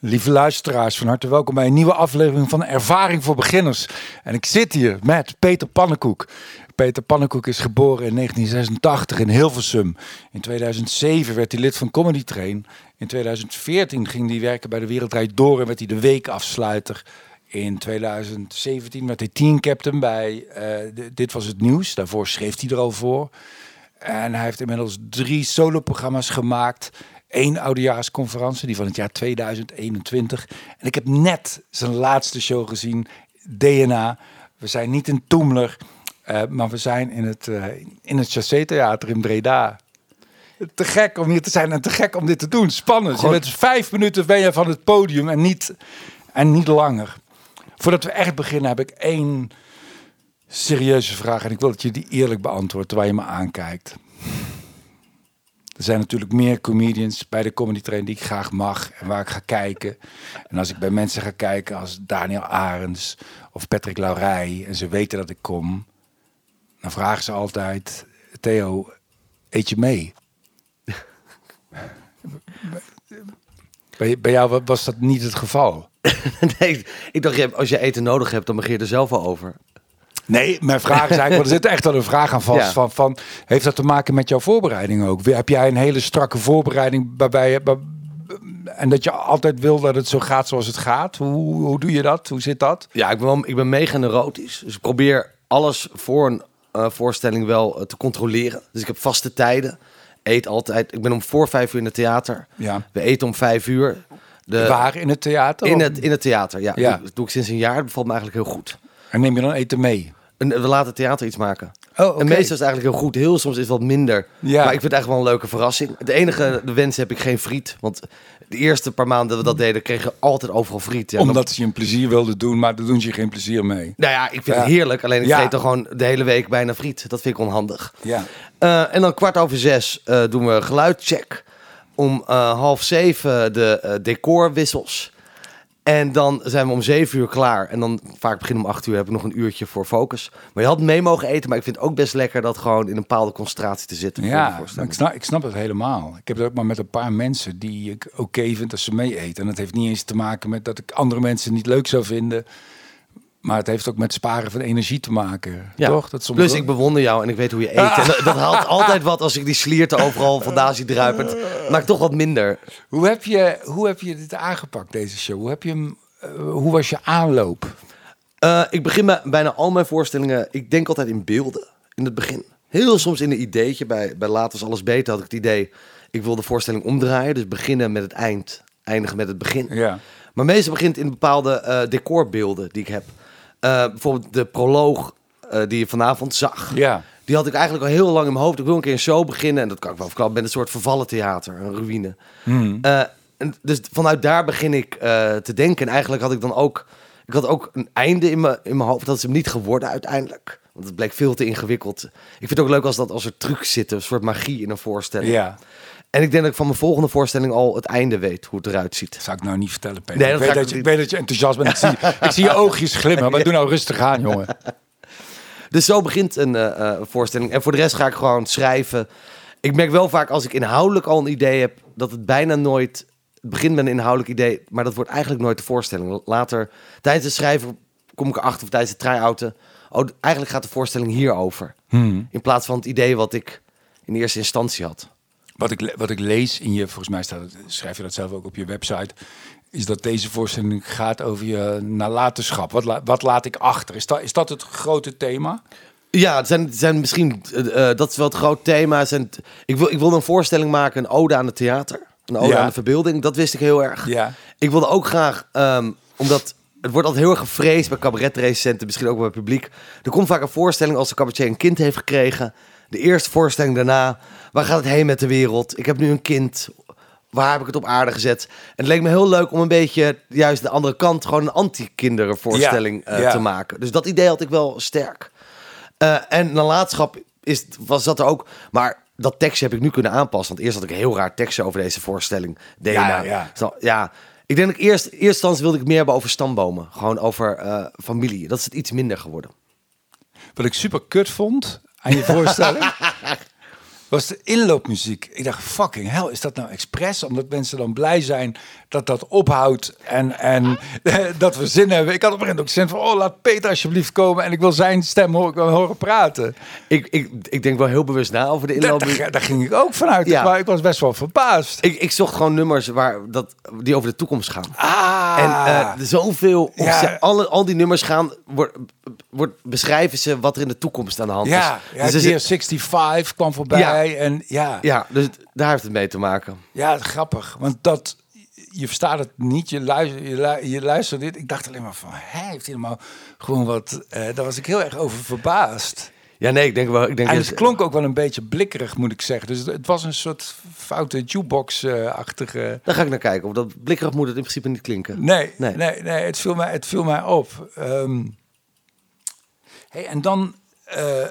Lieve luisteraars, van harte welkom bij een nieuwe aflevering van Ervaring voor Beginners. En ik zit hier met Peter Pannenkoek. Peter Pannenkoek is geboren in 1986 in Hilversum. In 2007 werd hij lid van Comedy Train. In 2014 ging hij werken bij de Wereldrijd Door en werd hij de weekafsluiter. In 2017 werd hij teamcaptain bij uh, Dit Was Het Nieuws. Daarvoor schreef hij er al voor. En hij heeft inmiddels drie soloprogramma's gemaakt. Eén oudejaarsconferentie, die van het jaar 2021. En ik heb net zijn laatste show gezien, DNA. We zijn niet in Toemler, uh, maar we zijn in het, uh, in het Chassé Theater in Breda. Te gek om hier te zijn en te gek om dit te doen. Spannend. Je bent vijf minuten ben je van het podium en niet, en niet langer. Voordat we echt beginnen heb ik één serieuze vraag. En ik wil dat je die eerlijk beantwoordt terwijl je me aankijkt. Er zijn natuurlijk meer comedians bij de Comedy Train die ik graag mag en waar ik ga kijken. En als ik bij mensen ga kijken als Daniel Arends of Patrick Laurij en ze weten dat ik kom, dan vragen ze altijd: Theo, eet je mee? Bij, bij jou was dat niet het geval? nee, ik dacht, als je eten nodig hebt, dan begin je er zelf wel over. Nee, mijn vraag is eigenlijk, er zit echt wel een vraag aan vast. Van, van, heeft dat te maken met jouw voorbereiding ook? Heb jij een hele strakke voorbereiding waarbij je, en dat je altijd wil dat het zo gaat zoals het gaat? Hoe, hoe doe je dat? Hoe zit dat? Ja, ik ben, ik ben mega neurotisch. Dus ik probeer alles voor een uh, voorstelling wel uh, te controleren. Dus ik heb vaste tijden. Eet altijd. Ik ben om voor vijf uur in het theater. Ja. We eten om vijf uur. De, Waar in het theater? In het, in het theater, ja. ja. Dat doe ik sinds een jaar. Dat bevalt me eigenlijk heel goed. En neem je dan eten mee? we laten theater iets maken. Oh, okay. En meestal is het eigenlijk heel goed. Heel soms is het wat minder. Ja. Maar ik vind het echt wel een leuke verrassing. De enige de wens heb ik geen friet. Want de eerste paar maanden dat we dat deden, kregen we altijd overal friet. Ja, Omdat ze je een plezier wilden doen, maar daar doen ze je geen plezier mee. Nou ja, ik vind het heerlijk. Alleen ik ja. eet er gewoon de hele week bijna friet. Dat vind ik onhandig. Ja. Uh, en dan kwart over zes uh, doen we geluidcheck. Om uh, half zeven de decorwissels. En dan zijn we om zeven uur klaar. En dan vaak beginnen om acht uur heb ik nog een uurtje voor focus. Maar je had mee mogen eten. Maar ik vind het ook best lekker dat gewoon in een bepaalde concentratie te zitten. Ja, ik snap, ik snap het helemaal. Ik heb het ook maar met een paar mensen die ik oké okay vind als ze mee eten. En dat heeft niet eens te maken met dat ik andere mensen niet leuk zou vinden. Maar het heeft ook met sparen van energie te maken. Ja. Toch? Dat soms Plus, ik bewonder jou en ik weet hoe je eet. En dat, haalt altijd wat als ik die slierten overal vandaan zie druipen. Het maakt toch wat minder. Hoe heb je, hoe heb je dit aangepakt, deze show? Hoe, heb je hem, uh, hoe was je aanloop? Uh, ik begin bijna al mijn voorstellingen. Ik denk altijd in beelden in het begin. Heel soms in een ideetje. Bij, bij Later is alles beter had ik het idee. Ik wil de voorstelling omdraaien. Dus beginnen met het eind, eindigen met het begin. Ja. Maar meestal begint in bepaalde uh, decorbeelden die ik heb. Uh, bijvoorbeeld de proloog uh, die je vanavond zag. Ja. Die had ik eigenlijk al heel lang in mijn hoofd. Ik wil een keer een show beginnen. En dat kan ik wel verklappen. met een soort vervallen theater. Een ruïne. Hmm. En dus vanuit daar begin ik te denken. En eigenlijk had ik dan ook... Ik had ook een einde in mijn, in mijn hoofd. Dat is hem niet geworden uiteindelijk. Want het bleek veel te ingewikkeld. Ik vind het ook leuk als, dat, als er trucs zitten. Een soort magie in een voorstelling. Ja. En ik denk dat ik van mijn volgende voorstelling al het einde weet hoe het eruit ziet. Dat zou ik nou niet vertellen, Peter. Nee, ik, weet dat je, ik weet dat je enthousiast bent. Ik zie, ik zie je oogjes glimmen, maar doe nou rustig aan, jongen. Dus zo begint een uh, voorstelling. En voor de rest ga ik gewoon schrijven. Ik merk wel vaak als ik inhoudelijk al een idee heb, dat het bijna nooit... Het begint met een inhoudelijk idee, maar dat wordt eigenlijk nooit de voorstelling. Later, tijdens het schrijven, kom ik erachter, of tijdens het try-outen... Oh, eigenlijk gaat de voorstelling hierover. Hmm. In plaats van het idee wat ik in eerste instantie had. Wat ik, wat ik lees in je, volgens mij staat, schrijf je dat zelf ook op je website, is dat deze voorstelling gaat over je nalatenschap. Wat, la, wat laat ik achter? Is dat, is dat het grote thema? Ja, het zijn, het zijn misschien, uh, dat is wel het groot thema. Zijn, ik, wil, ik wilde een voorstelling maken, een ode aan het theater. Een ode Ja. aan de verbeelding, dat wist ik heel erg. Ja. Ik wilde ook graag, um, omdat het wordt altijd heel erg gevreesd bij cabaretrecensenten, misschien ook bij het publiek. Er komt vaak een voorstelling als de cabaretier een kind heeft gekregen. De eerste voorstelling daarna, waar gaat het heen met de wereld? Ik heb nu een kind, waar heb ik het op aarde gezet? En het leek me heel leuk om een beetje juist de andere kant, gewoon een anti-kinderenvoorstelling Ja, uh, ja. te maken. Dus dat idee had ik wel sterk. Uh, en nalatenschap is, was dat er ook, maar dat tekstje heb ik nu kunnen aanpassen. Want eerst had ik een heel raar tekstje over deze voorstelling. DNA. Ja, ja. Zo, ja. Ik denk dat ik eerst, eerst wilde ik meer hebben over stambomen. Gewoon over uh, familie. Dat is het iets minder geworden. Wat ik super kut vond aan je voorstelling. Was de inloopmuziek. Ik dacht, fucking hell, is dat nou expres? Omdat mensen dan blij zijn dat dat ophoudt en, en dat we zin hebben. Ik had op een gegeven moment ook zin van, oh, laat Peter alsjeblieft komen en ik wil zijn stem horen, horen praten. Ik, ik, ik denk wel heel bewust na over de Daar, inloop. daar, daar ging ik ook vanuit. Ja. Maar ik was best wel verbaasd. Ik, ik zocht gewoon nummers waar, dat, die over de toekomst gaan. Ah, En eh, zoveel, Ja. ze, alle, al die nummers gaan, wordt, wordt, beschrijven ze wat er in de toekomst aan de hand ja, is. ja Dus er Dear zit- 65 kwam voorbij Ja. En ja, ja, dus daar heeft het mee te maken. Ja, grappig. Want dat, je verstaat het niet. Je luistert, je, lu- je luistert dit. Ik dacht alleen maar van, hij heeft helemaal gewoon wat... eh daar was ik heel erg over verbaasd. Ja, nee, ik denk wel. Ik denk En dat- het klonk ook wel een beetje blikkerig, moet ik zeggen. Dus het- het was een soort foute jukebox-achtige... Daar ga ik naar kijken. Of dat blikkerig moet het in principe niet klinken. Nee, nee, Nee. nee, het, viel mij, het viel mij op. Ehm, hey, en dan... eh, eh,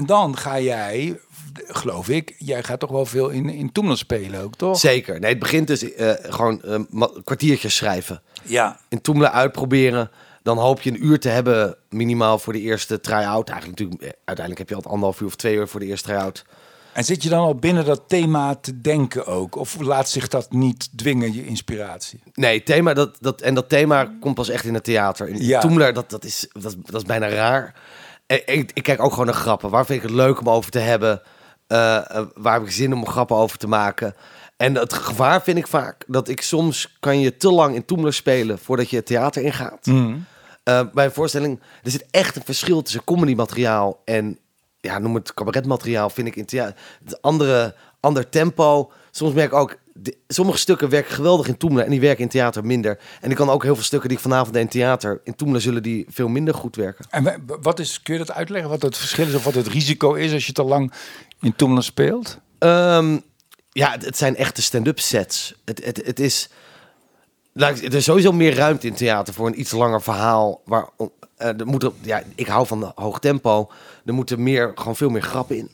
en dan ga jij, geloof ik, jij gaat toch wel veel in, in Toemelen spelen ook, toch? Zeker. Nee, het begint dus eh, gewoon ma- kwartiertjes schrijven. Ja. In Toemelen uitproberen. Dan hoop je een uur te hebben minimaal voor de eerste try-out. Eigenlijk natuurlijk, eh, uiteindelijk heb je al anderhalf uur of twee uur voor de eerste try-out. En zit je dan al binnen dat thema te denken ook? Of laat zich dat niet dwingen, je inspiratie? Nee, thema, dat, dat, en dat thema komt pas echt in het theater. In Ja. Toemler, dat, dat, is, dat, is- dat is bijna raar. Ik, kijk ook gewoon naar grappen. Waar vind ik het leuk om over te hebben? Eh, eh, waar heb ik zin om grappen over te maken? En het gevaar vind ik vaak dat ik soms kan je te lang in Toemler spelen voordat je het theater ingaat. Eh, bij een voorstelling, er zit echt een verschil tussen comedymateriaal en ja, noem het cabaretmateriaal, vind ik in theater. Het andere, ander tempo. Soms merk ik ook, de- sommige stukken werken geweldig in Toemelen en die werken in theater minder. En ik kan ook heel veel stukken die ik vanavond deed in theater, in Toemelen zullen die veel minder goed werken. En wa- wat is, kun je dat uitleggen? Wat het verschil is of wat het risico is als je te lang in Toemelen speelt? Ehm, ja, het, het zijn echte stand-up sets. Het, het, het is. Er is sowieso meer ruimte in theater voor een iets langer verhaal. Waar, eh, er moet er, ja, ik hou van hoog tempo. Er moeten meer, gewoon veel meer grappen in.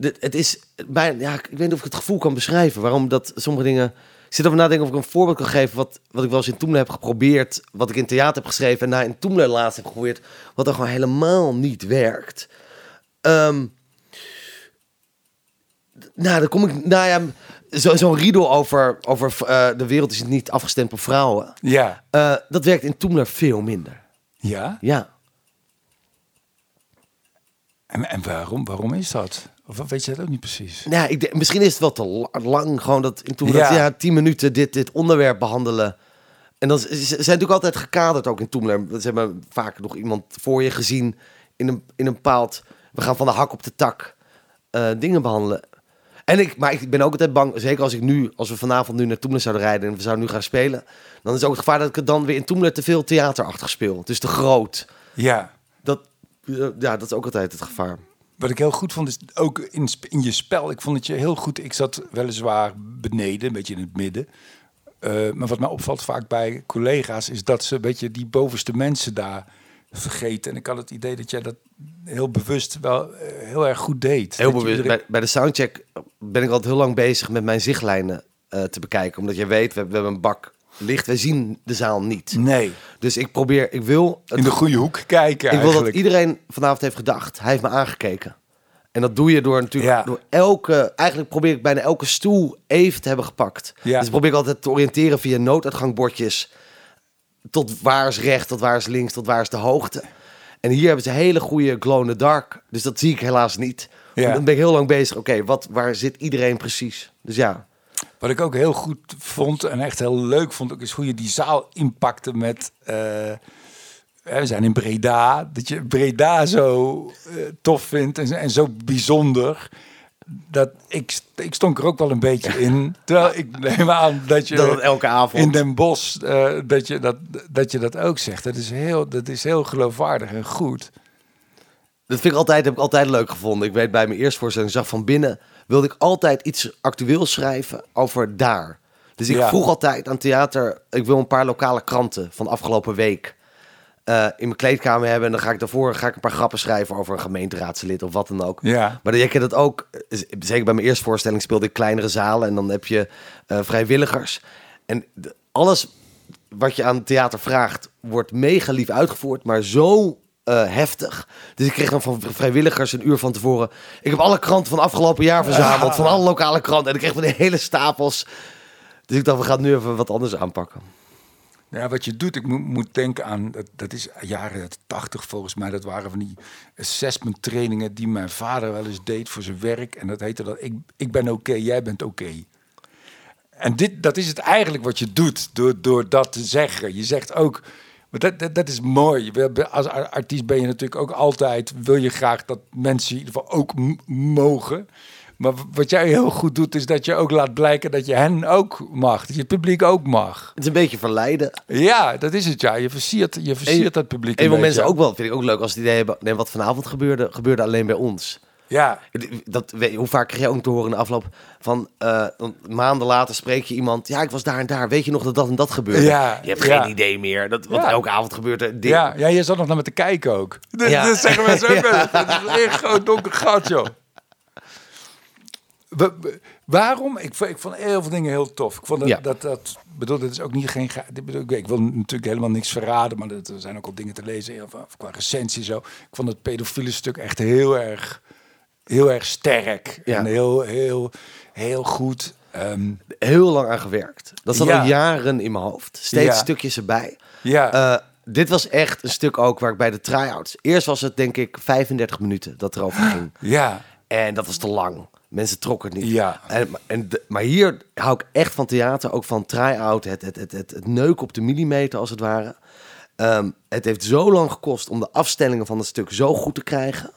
Dit- het is bijna, ja, ik weet niet of ik het gevoel kan beschrijven. Waarom dat sommige dingen. Ik zit over nadenken of ik een voorbeeld kan geven. Wat, wat ik wel eens in Toemelen heb geprobeerd. Wat ik in theater heb geschreven. En na in Toemelen laatst heb geprobeerd. Wat er gewoon helemaal niet werkt. Ehm, nou, dan kom ik. Nou ja, zo- zo'n riedel over, over eh, de wereld is niet afgestemd op vrouwen. Ja. Eh, dat werkt in Toemler veel minder. Ja? Ja. En, en waarom, waarom is dat? Of weet je dat ook niet precies? Nou, ik denk, misschien is het wel te la- lang. Gewoon dat in Toemler. Ja. Ja. tien minuten dit, dit onderwerp behandelen. En dan zijn natuurlijk altijd gekaderd ook in Toemler. Ze hebben vaak nog iemand voor je gezien in een, in een bepaald. We gaan van de hak op de tak eh, dingen behandelen. En ik, maar ik ben ook altijd bang, zeker als ik nu, als we vanavond nu naar Toemler zouden rijden en we zouden nu gaan spelen, dan is ook het gevaar dat ik het dan weer in Toemler te veel theaterachtig speel. Het is te groot. Ja. Dat, eh, ja, dat is ook altijd het gevaar. Wat ik heel goed vond, is ook in, in je spel. Ik vond het je heel goed. Ik zat weliswaar beneden, een beetje in het midden. Eh, maar wat mij opvalt vaak bij collega's, is dat ze een beetje die bovenste mensen daar vergeten. En ik had het idee dat jij dat heel bewust wel eh, heel erg goed deed. Heel bewust. iedereen- Bij, bij de soundcheck ben ik altijd heel lang bezig met mijn zichtlijnen eh, te bekijken. Omdat je weet, we, we hebben een bak licht. Wij zien de zaal niet. Nee, Dus ik probeer, ik wil... Het, in de goede hoek kijken ik wil dat eigenlijk. iedereen vanavond heeft gedacht. Hij heeft me aangekeken. En dat doe je door natuurlijk Ja. door elke... Eigenlijk probeer ik bijna elke stoel even te hebben gepakt. Ja. Dus probeer ik altijd te oriënteren via nooduitgangbordjes. Tot waar is recht, tot waar is links, tot waar is de hoogte. En hier hebben ze hele goede glow in the dark. Dus dat zie ik helaas niet. Ja. Dan ben ik heel lang bezig. Oké, wat waar zit iedereen precies? Dus ja. Wat ik ook heel goed vond en echt heel leuk vond, ook is hoe je die zaal inpakte met. eh, we zijn in Breda, dat je Breda zo eh, tof vindt en, en zo bijzonder. Dat ik, ik stonk er ook wel een beetje in. Terwijl ik neem aan dat je Dat elke avond. in Den Bosch eh, dat, je dat, dat je dat ook zegt. Dat is heel, dat is heel geloofwaardig en goed. Dat vind ik altijd, heb ik altijd leuk gevonden. Ik weet bij mijn eerste voorstelling, zag van binnen, wilde ik altijd iets actueels schrijven over daar. Dus ik Ja. vroeg altijd aan theater, ik wil een paar lokale kranten van de afgelopen week eh, in mijn kleedkamer hebben. En dan ga ik daarvoor ga ik een paar grappen schrijven over een gemeenteraadslid of wat dan ook. Ja. Maar jij kent dat ook. eh, Zeker bij mijn eerste voorstelling speelde ik kleinere zalen. En dan heb je eh, vrijwilligers. En alles wat je aan theater vraagt, wordt mega lief uitgevoerd. Maar zo eh, heftig. Dus ik kreeg dan van vrijwilligers een uur van tevoren. Ik heb alle kranten van afgelopen jaar verzameld. Van alle lokale kranten. En ik kreeg van die hele stapels. Dus ik dacht, we gaan nu even wat anders aanpakken. Ja, wat je doet, ik moet, denken aan, dat, dat is jaren 80 volgens mij, dat waren van die assessment trainingen die mijn vader wel eens deed voor zijn werk. En dat heette dat, ik, ik ben oké, jij bent oké. En dit, dat is het eigenlijk wat je doet door, door dat te zeggen. Je zegt ook, maar dat, dat, dat is mooi. Als artiest ben je natuurlijk ook altijd, wil je graag dat mensen in ieder geval ook mogen. Maar wat jij heel goed doet, is dat je ook laat blijken dat je hen ook mag. Dat je het publiek ook mag. Het is een beetje verleiden. Ja, dat is het ja. Je versiert, je versiert het publiek. En wat mensen ook wel, vind ik ook leuk, als het idee hebben... Nee, wat vanavond gebeurde, gebeurde alleen bij ons. Ja, Dat, weet je, hoe vaak kreeg je ook te horen in de afloop van... eh, maanden later spreek je iemand... Ja, ik was daar en daar. Weet je nog dat dat en dat gebeurde? Ja, je hebt ja. geen idee meer. Dat, want Ja. elke avond gebeurt er dit. ja, ja, je zat nog naar me te kijken ook. Dat, Ja. dat zeggen mensen ook Ja. wel. eens. Dat is een groot donker gat, joh. We- we- waarom? Ik, vond- ik vond heel veel dingen heel tof. Ik vond dat, Ja. dat, dat bedoel, dit is ook niet geen. ge- dit bedoel, ik, ik wil natuurlijk helemaal niks verraden, maar dat- er zijn ook al dingen te lezen qua recensie zo. Ik vond het pedofiele stuk echt heel erg, heel erg sterk Ja. en heel, heel, heel goed. Ehm, Heel lang aan gewerkt. Dat zat Ja. al jaren in mijn hoofd. Steeds Ja. stukjes erbij. ja, Eh, dit was echt een stuk ook waar ik bij de try-outs... Eerst was het denk ik 35 minuten dat erover ging. ja, En dat was te lang. Mensen trokken het niet. Ja. En, en maar hier hou ik echt van theater, ook van try-out, het, het, het, het, op de millimeter als het ware. Ehm, het heeft zo lang gekost om de afstellingen van het stuk zo goed te krijgen,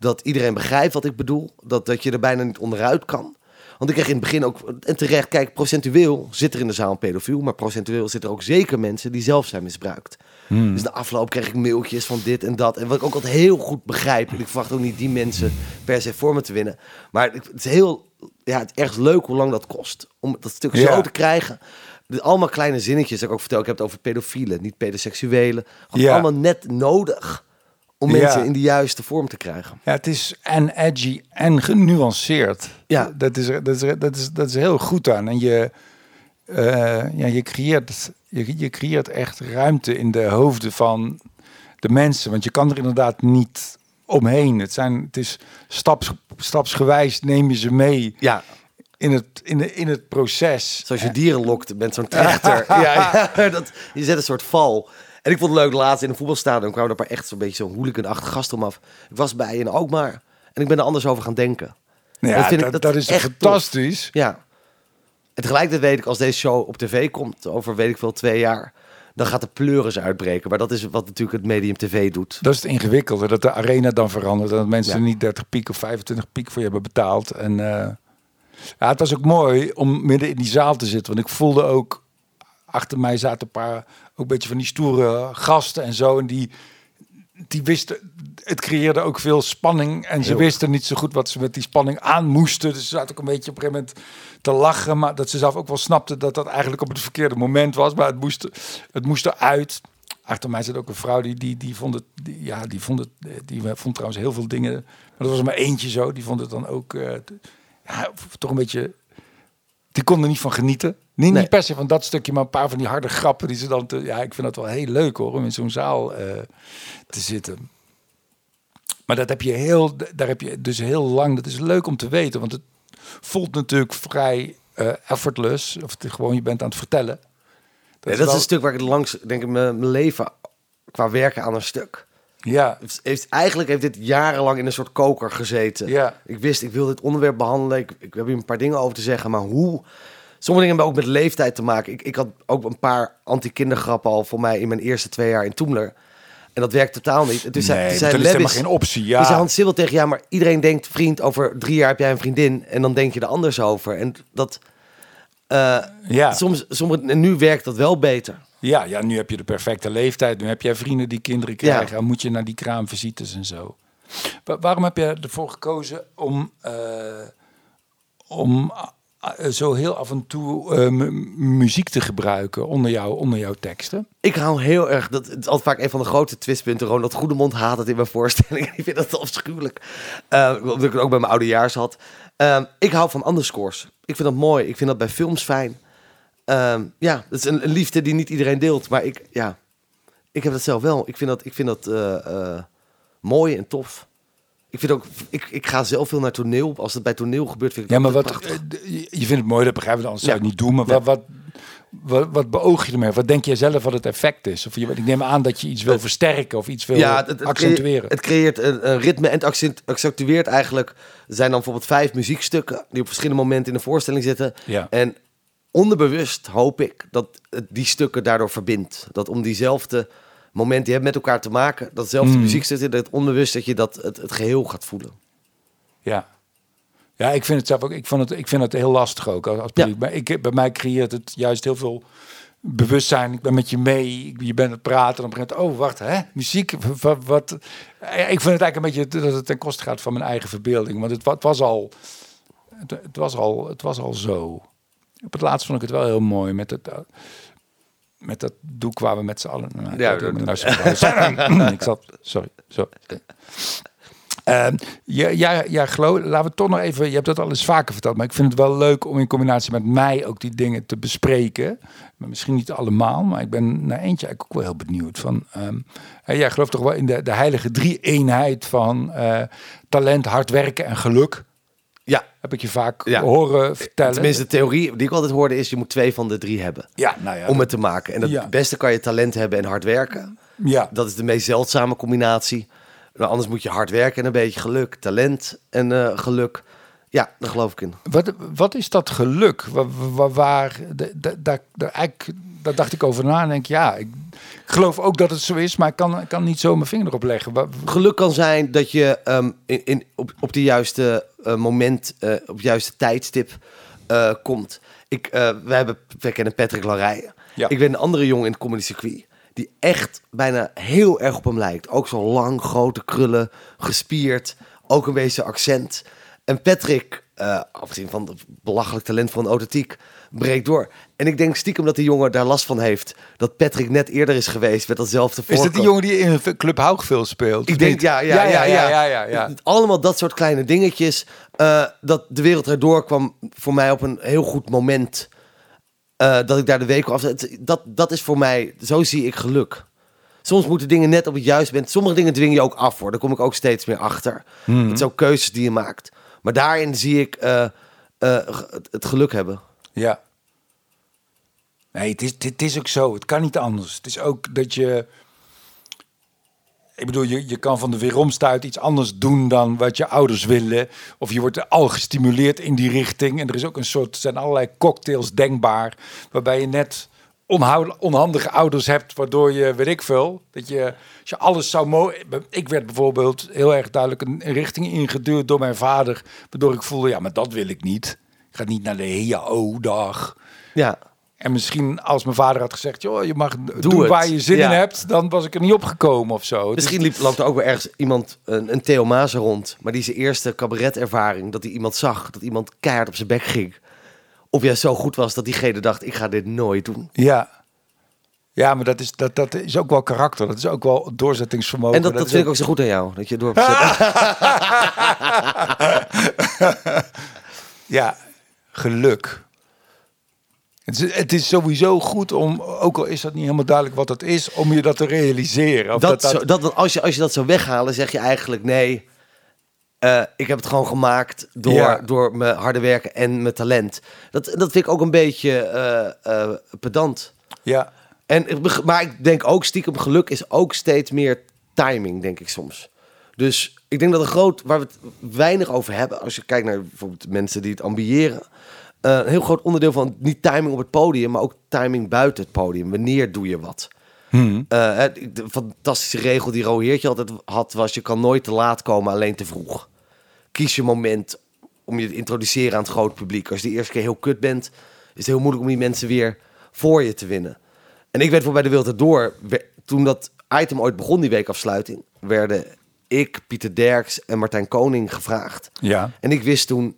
dat iedereen begrijpt wat ik bedoel, dat, dat je er bijna niet onderuit kan. Want ik kreeg in het begin ook, en terecht, kijk, procentueel zit er in de zaal een pedofiel, maar procentueel zitten er ook zeker mensen die zelf zijn misbruikt. Dus de afloop kreeg ik mailtjes van dit en dat. En wat ik ook altijd heel goed begrijp. En ik verwacht ook niet die mensen per se voor me te winnen. Maar het is heel, ja, het is ergens leuk hoe lang dat kost. Om dat stuk Ja. zo te krijgen. Dus allemaal kleine zinnetjes dat ik ook vertel. Ik heb het over pedofielen, niet pedoseksuelen. Gewoon Ja. allemaal net nodig om Ja. mensen in de juiste vorm te krijgen. Ja, het is en edgy en genuanceerd. Ja. Dat is, dat is, dat is, dat is heel goed aan. En je, eh, ja, je, creëert, je, je creëert echt ruimte in de hoofden van de mensen. Want je kan er inderdaad niet omheen. Het, zijn, het is staps, stapsgewijs neem je ze mee Ja, in het, in, de, in het proces. zoals je dieren lokt met zo'n trechter. ja, ja, dat, je zet een soort val. En ik vond het leuk, laatst in een voetbalstadion kwamen er een paar echt zo'n beetje zo'n hooligan-achtige gasten om af. Ik was bij in Alkmaar en ik ben er anders over gaan denken. Ja, dat dat, vind ik- dat dat is echt tof. fantastisch. Ja. En tegelijkertijd weet ik, als deze show op tv komt, over weet ik veel, twee jaar, dan gaat de pleuris uitbreken. Maar dat is wat natuurlijk het medium tv doet. Dat is het ingewikkelde, dat de arena dan verandert. En dat mensen Ja. niet 30 piek of 25 piek voor je hebben betaald. En eh, ja, het was ook mooi om midden in die zaal te zitten. Want ik voelde ook, achter mij zaten een paar, ook een beetje van die stoere gasten en zo. En die, die wisten, het creëerde ook veel spanning. En ze Heel. wisten niet zo goed wat ze met die spanning aan moesten. Dus ze zaten ook een beetje op een gegeven moment te lachen. Maar dat ze zelf ook wel snapten dat dat eigenlijk op het verkeerde moment was. Maar het moest, het moest eruit. Achter mij zit ook een vrouw die, die, die vond het, die, ja, die vond het, die vond trouwens heel veel dingen. Maar dat was maar eentje zo. Die vond het dan ook, eh, ja, toch een beetje, die kon er niet van genieten. Niet, Nee. niet per se van dat stukje, maar een paar van die harde grappen die ze dan, te, ja, ik vind dat wel heel leuk hoor, om in zo'n zaal eh, te zitten. Maar dat heb je heel, daar heb je dus heel lang. Dat is leuk om te weten, want het voelt natuurlijk vrij eh, effortless. Of het gewoon je bent aan het vertellen. Dat, is dat is een stuk waar ik langs, denk ik, mijn mijn leven qua werken aan een stuk. Ja, Het Heeft, eigenlijk heeft dit jarenlang in een soort koker gezeten. Ja. Ik wist, ik wil dit onderwerp behandelen. Ik, ik heb hier een paar dingen over te zeggen, maar hoe? Sommige dingen hebben ook met leeftijd te maken. Ik, ik had ook een paar anti-kindergrappen al voor mij in mijn eerste twee jaar in Toemler. En dat werkt totaal niet. Toen zei, nee, dat is helemaal geen optie. Ja, Hans Sibbel tegen, ja, maar iedereen denkt, vriend, over drie jaar heb jij een vriendin. En dan denk je er anders over. En dat, eh, ja. soms, sommige, en nu werkt dat wel beter. Ja, ja, nu heb je de perfecte leeftijd. Nu heb jij vrienden die kinderen Ja. krijgen. Dan moet je naar die kraamvisites en zo. Wa- waarom heb je ervoor gekozen om, eh, om eh, zo heel af en toe eh, mu- muziek te gebruiken onder, jou, onder jouw teksten? Ik hou heel erg, dat het is altijd vaak een van de grote twistpunten. Ronald Goedemond haat het in mijn voorstellingen. Ik vind dat afschuwelijk. Omdat ik het ook bij mijn oudejaars had. Ehm, ik hou van underscores. Ik vind dat mooi. Ik vind dat bij films fijn. Ehm, ja, dat is een, een liefde die niet iedereen deelt. Maar ik, ja, Ik heb dat zelf wel. Ik vind dat, ik vind dat eh, eh, mooi en tof. Ik, vind ook, ik, ik ga zelf veel naar toneel. Als het bij toneel gebeurt, vind ik Ja, het maar wat, prachtig. eh, je vindt het mooi, dat begrijpen we, anders zou je Ja. het niet doen. Maar Ja. wat, wat, wat, wat beoog je ermee? Wat denk jij zelf wat het effect is? Of je, ik neem aan dat je iets wil versterken of iets wil ja, het, het accentueren. Het creëert een, een ritme en het accent- accentueert eigenlijk. Er zijn dan bijvoorbeeld vijf muziekstukken die op verschillende momenten in de voorstelling zitten. Ja. En onderbewust hoop ik dat het die stukken daardoor verbindt. Dat om diezelfde momenten die hebben met elkaar te maken, datzelfde Mm. muziekstukken, dat onbewust dat je dat het, het geheel gaat voelen. Ja. Ja, ik vind het zelf ook. Ik, vond het, ik vind het heel lastig ook als, als Ja. Maar ik, bij mij creëert het juist heel veel bewustzijn. Ik ben met je mee. Je bent het praten. Dan begint het. Oh, wacht, hè? Muziek. Wat, wat? Ik vind het eigenlijk een beetje dat het ten koste gaat van mijn eigen verbeelding. Want het, wa- het was al. Het, het was al. Het was al zo. Op het laatst vond ik het wel heel mooi met het. eh, met dat doek waar we met z'n allen. Nou, ik Ja, dat- ik zat. Sorry. sorry. Ehm, ja, ja, ja, Glo, laten we toch nog even. Je hebt dat al eens vaker verteld, maar ik vind het wel leuk om in combinatie met mij ook die dingen te bespreken. Maar misschien niet allemaal, maar ik ben naar eentje eigenlijk ook wel heel benieuwd. Van, ehm, hè, jij gelooft toch wel in de, de heilige drie-eenheid van eh, talent, hard werken en geluk? Heb ik je vaak Ja. horen vertellen. tenminste de theorie die ik altijd hoorde is je moet twee van de drie hebben. ja, nou ja. om het te maken. En het beste kan je talent hebben en hard werken. ja. Dat is de meest zeldzame combinatie. Nou, anders moet je hard werken en een beetje geluk. Talent en eh, geluk. Ja, daar geloof ik in. Wat, wat is dat geluk? Waar, waar, waar de, de, daar- eigenlijk, daar dacht ik over na en denk ja, ik geloof ook dat het zo is, maar ik kan, ik kan niet zo mijn vinger erop leggen. Geluk kan zijn dat je ehm, in, in, op, op de juiste eh, moment, eh, op het juiste tijdstip eh, komt. Ik, we, hebben, we kennen Patrick Larrijen. Ja. Ik ben een andere jongen in het comedy circuit. Die echt bijna heel erg op hem lijkt. Ook zo lang, grote krullen, gespierd. Ook een beetje accent. En Patrick, eh afgezien van het belachelijk talent van authentiek, breekt door. En ik denk stiekem dat die jongen daar last van heeft. Dat Patrick net eerder is geweest met datzelfde Is dat die jongen die in Club Hoogveel speelt? Ik denk, niet? ja, ja, ja, ja. ja, ja, ja. Allemaal dat soort kleine dingetjes. eh, dat de wereld erdoor kwam voor mij op een heel goed moment. eh, dat ik daar de week af. Dat, dat is voor mij, zo zie ik geluk. Soms moeten dingen net op het juiste moment. Sommige dingen dwing je ook af hoor. Daar kom ik ook steeds meer achter. Mhm. Het zijn ook keuzes die je maakt. Maar daarin zie ik eh, eh, het, geluk hebben. Ja. Nee, het is, het is ook zo. Het kan niet anders. Het is ook dat je... Ik bedoel, je, je kan van de weeromstuit iets anders doen dan wat je ouders willen. Of je wordt al gestimuleerd in die richting. En er is ook een soort, zijn allerlei cocktails denkbaar. Waarbij je net onhandige ouders hebt. Waardoor je, weet ik veel, dat je, als je alles zou mogen. Ik werd bijvoorbeeld heel erg duidelijk een, een richting ingeduwd door mijn vader. Waardoor ik voelde, ja, maar dat wil ik niet. Ik ga niet naar de HAO-dag. Ja, En misschien als mijn vader had gezegd, joh, je mag doen het. waar je zin Ja. in hebt, dan was ik er niet opgekomen of zo. Is- Misschien liep, loopt er ook wel ergens iemand, een, een Theo Maas rond. Maar die zijn eerste cabaretervaring, dat hij iemand zag, dat iemand keihard op zijn bek ging. Of jij zo goed was dat diegene dacht, ik ga dit nooit doen. Ja. Ja, maar dat is, dat, dat is ook wel karakter. Dat is ook wel doorzettingsvermogen. En dat, dat vind ik ook zo goed aan jou, dat je door hebt gezet. Ja, geluk. Het is, het is sowieso goed om, ook al is dat niet helemaal duidelijk wat dat is, om je dat te realiseren. Of Dat, zo, dat, als, je, als je dat zou weghalen, zeg je eigenlijk nee. Eh, ik heb het gewoon gemaakt door, Ja. door mijn harde werken en mijn talent. Dat, dat vind ik ook een beetje eh, eh, pedant. Ja, En, maar ik denk ook stiekem geluk is ook steeds meer timing, denk ik soms. Dus ik denk dat een groot, waar we het weinig over hebben, als je kijkt naar bijvoorbeeld mensen die het ambiëren, een heel groot onderdeel van niet timing op het podium, maar ook timing buiten het podium. Wanneer doe je wat? Hm. Eh, de fantastische regel die Ro Heertje altijd had, was je kan nooit te laat komen, alleen te vroeg. Kies je moment om je te introduceren aan het groot publiek. Als je de eerste keer heel kut bent, is het heel moeilijk om die mensen weer voor je te winnen. En ik werd voor bij de Wereld Erdoor, we- toen dat item ooit begon, die weekafsluiting, werden ik, Pieter Derks en Martijn Koning gevraagd. ja. En ik wist toen,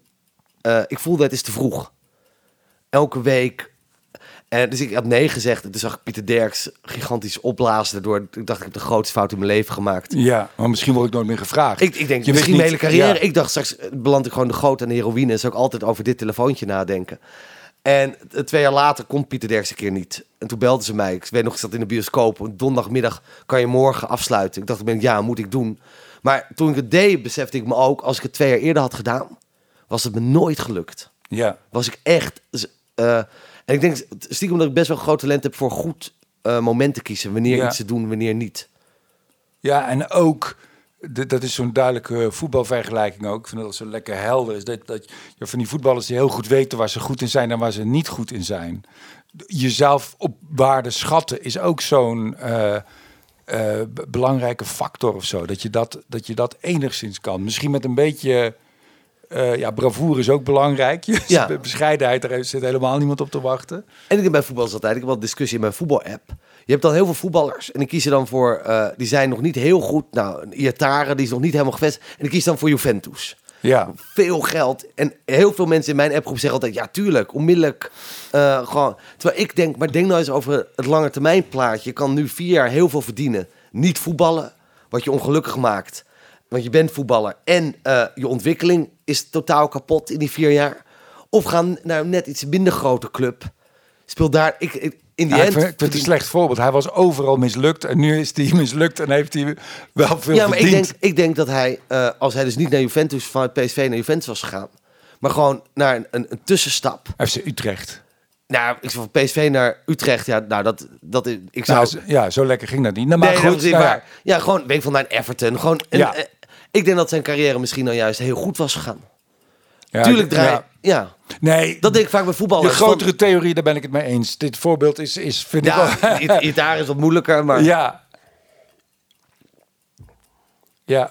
eh, ik voelde het is te vroeg. Elke week. En dus ik had nee gezegd. En toen zag ik Pieter Derks gigantisch opblazen. Daardoor ik dacht ik heb de grootste fout in mijn leven gemaakt. Ja, maar misschien word ik nooit meer gevraagd. Ik, ik denk Je misschien mijn hele carrière. ja. Ik dacht straks eh, beland ik gewoon de goot aan de heroïne. En zou ik altijd over dit telefoontje nadenken. En eh, twee jaar later komt Pieter Derks een keer niet. En toen belden ze mij. Ik weet nog, ik zat in de bioscoop. Een donderdagmiddag kan je morgen afsluiten. Ik dacht, ik ben, ja, moet ik doen. Maar toen ik het deed, besefte ik me ook... als ik het twee jaar eerder had gedaan, was het me nooit gelukt. Ja. Was ik echt... eh, en ik denk stiekem dat ik best wel groot talent heb voor goed eh, momenten kiezen. Wanneer Ja. iets te doen, wanneer niet. Ja, en ook, dat is zo'n duidelijke voetbalvergelijking ook. Ik vind dat zo lekker helder. Is dat, dat je van die voetballers die heel goed weten waar ze goed in zijn en waar ze niet goed in zijn. Jezelf op waarde schatten is ook zo'n eh, eh, belangrijke factor of zo. Dat je dat, dat je dat enigszins kan. Misschien met een beetje. Eh, ja, bravoure is ook belangrijk. Ja. Bescheidenheid, daar zit helemaal niemand op te wachten. En ik denk bij voetbal altijd, ik heb wel discussie in mijn voetbal-app. Je hebt dan heel veel voetballers en ik kies er dan voor, eh, die zijn nog niet heel goed. Nou, een Iatare, die is nog niet helemaal gevestigd. En ik kies dan voor Juventus. Ja, Veel geld. En heel veel mensen in mijn appgroep zeggen altijd, ja tuurlijk, onmiddellijk. eh, gewoon. Terwijl ik denk, maar denk nou eens over het lange termijn plaatje. Je kan nu vier jaar heel veel verdienen. Niet voetballen, wat je ongelukkig maakt. Want je bent voetballer en eh, je ontwikkeling is totaal kapot in die vier jaar. Of gaan naar een net iets minder grote club. Speel daar. Ik, ik- in die Ja, ik end. vind, ik vind het een slecht voorbeeld. Hij was overal mislukt en nu is hij mislukt en heeft hij wel veel ja, maar ik denk, ik denk dat hij, eh, als hij dus niet naar Juventus, vanuit PSV naar Juventus was gegaan, maar gewoon naar een, een, een tussenstap. FC Utrecht. Nou, ik van PSV naar Utrecht, ja, nou dat, dat ik zou. Nou, zo- ja, zo lekker ging dat niet. Nou, maar nee, goed, nou ja. Ja, gewoon weet ik van naar Everton. Gewoon. een- Ja. Ik denk dat zijn carrière misschien dan juist heel goed was gegaan. Ja, Tuurlijk draai. ja. Ja. Nee, dat denk ik vaak bij de voetballers. grotere theorie, daar ben ik het mee eens. Dit voorbeeld is, is vind Van- ik wel... ja, it- daar is wat moeilijker, maar Ja. Ja.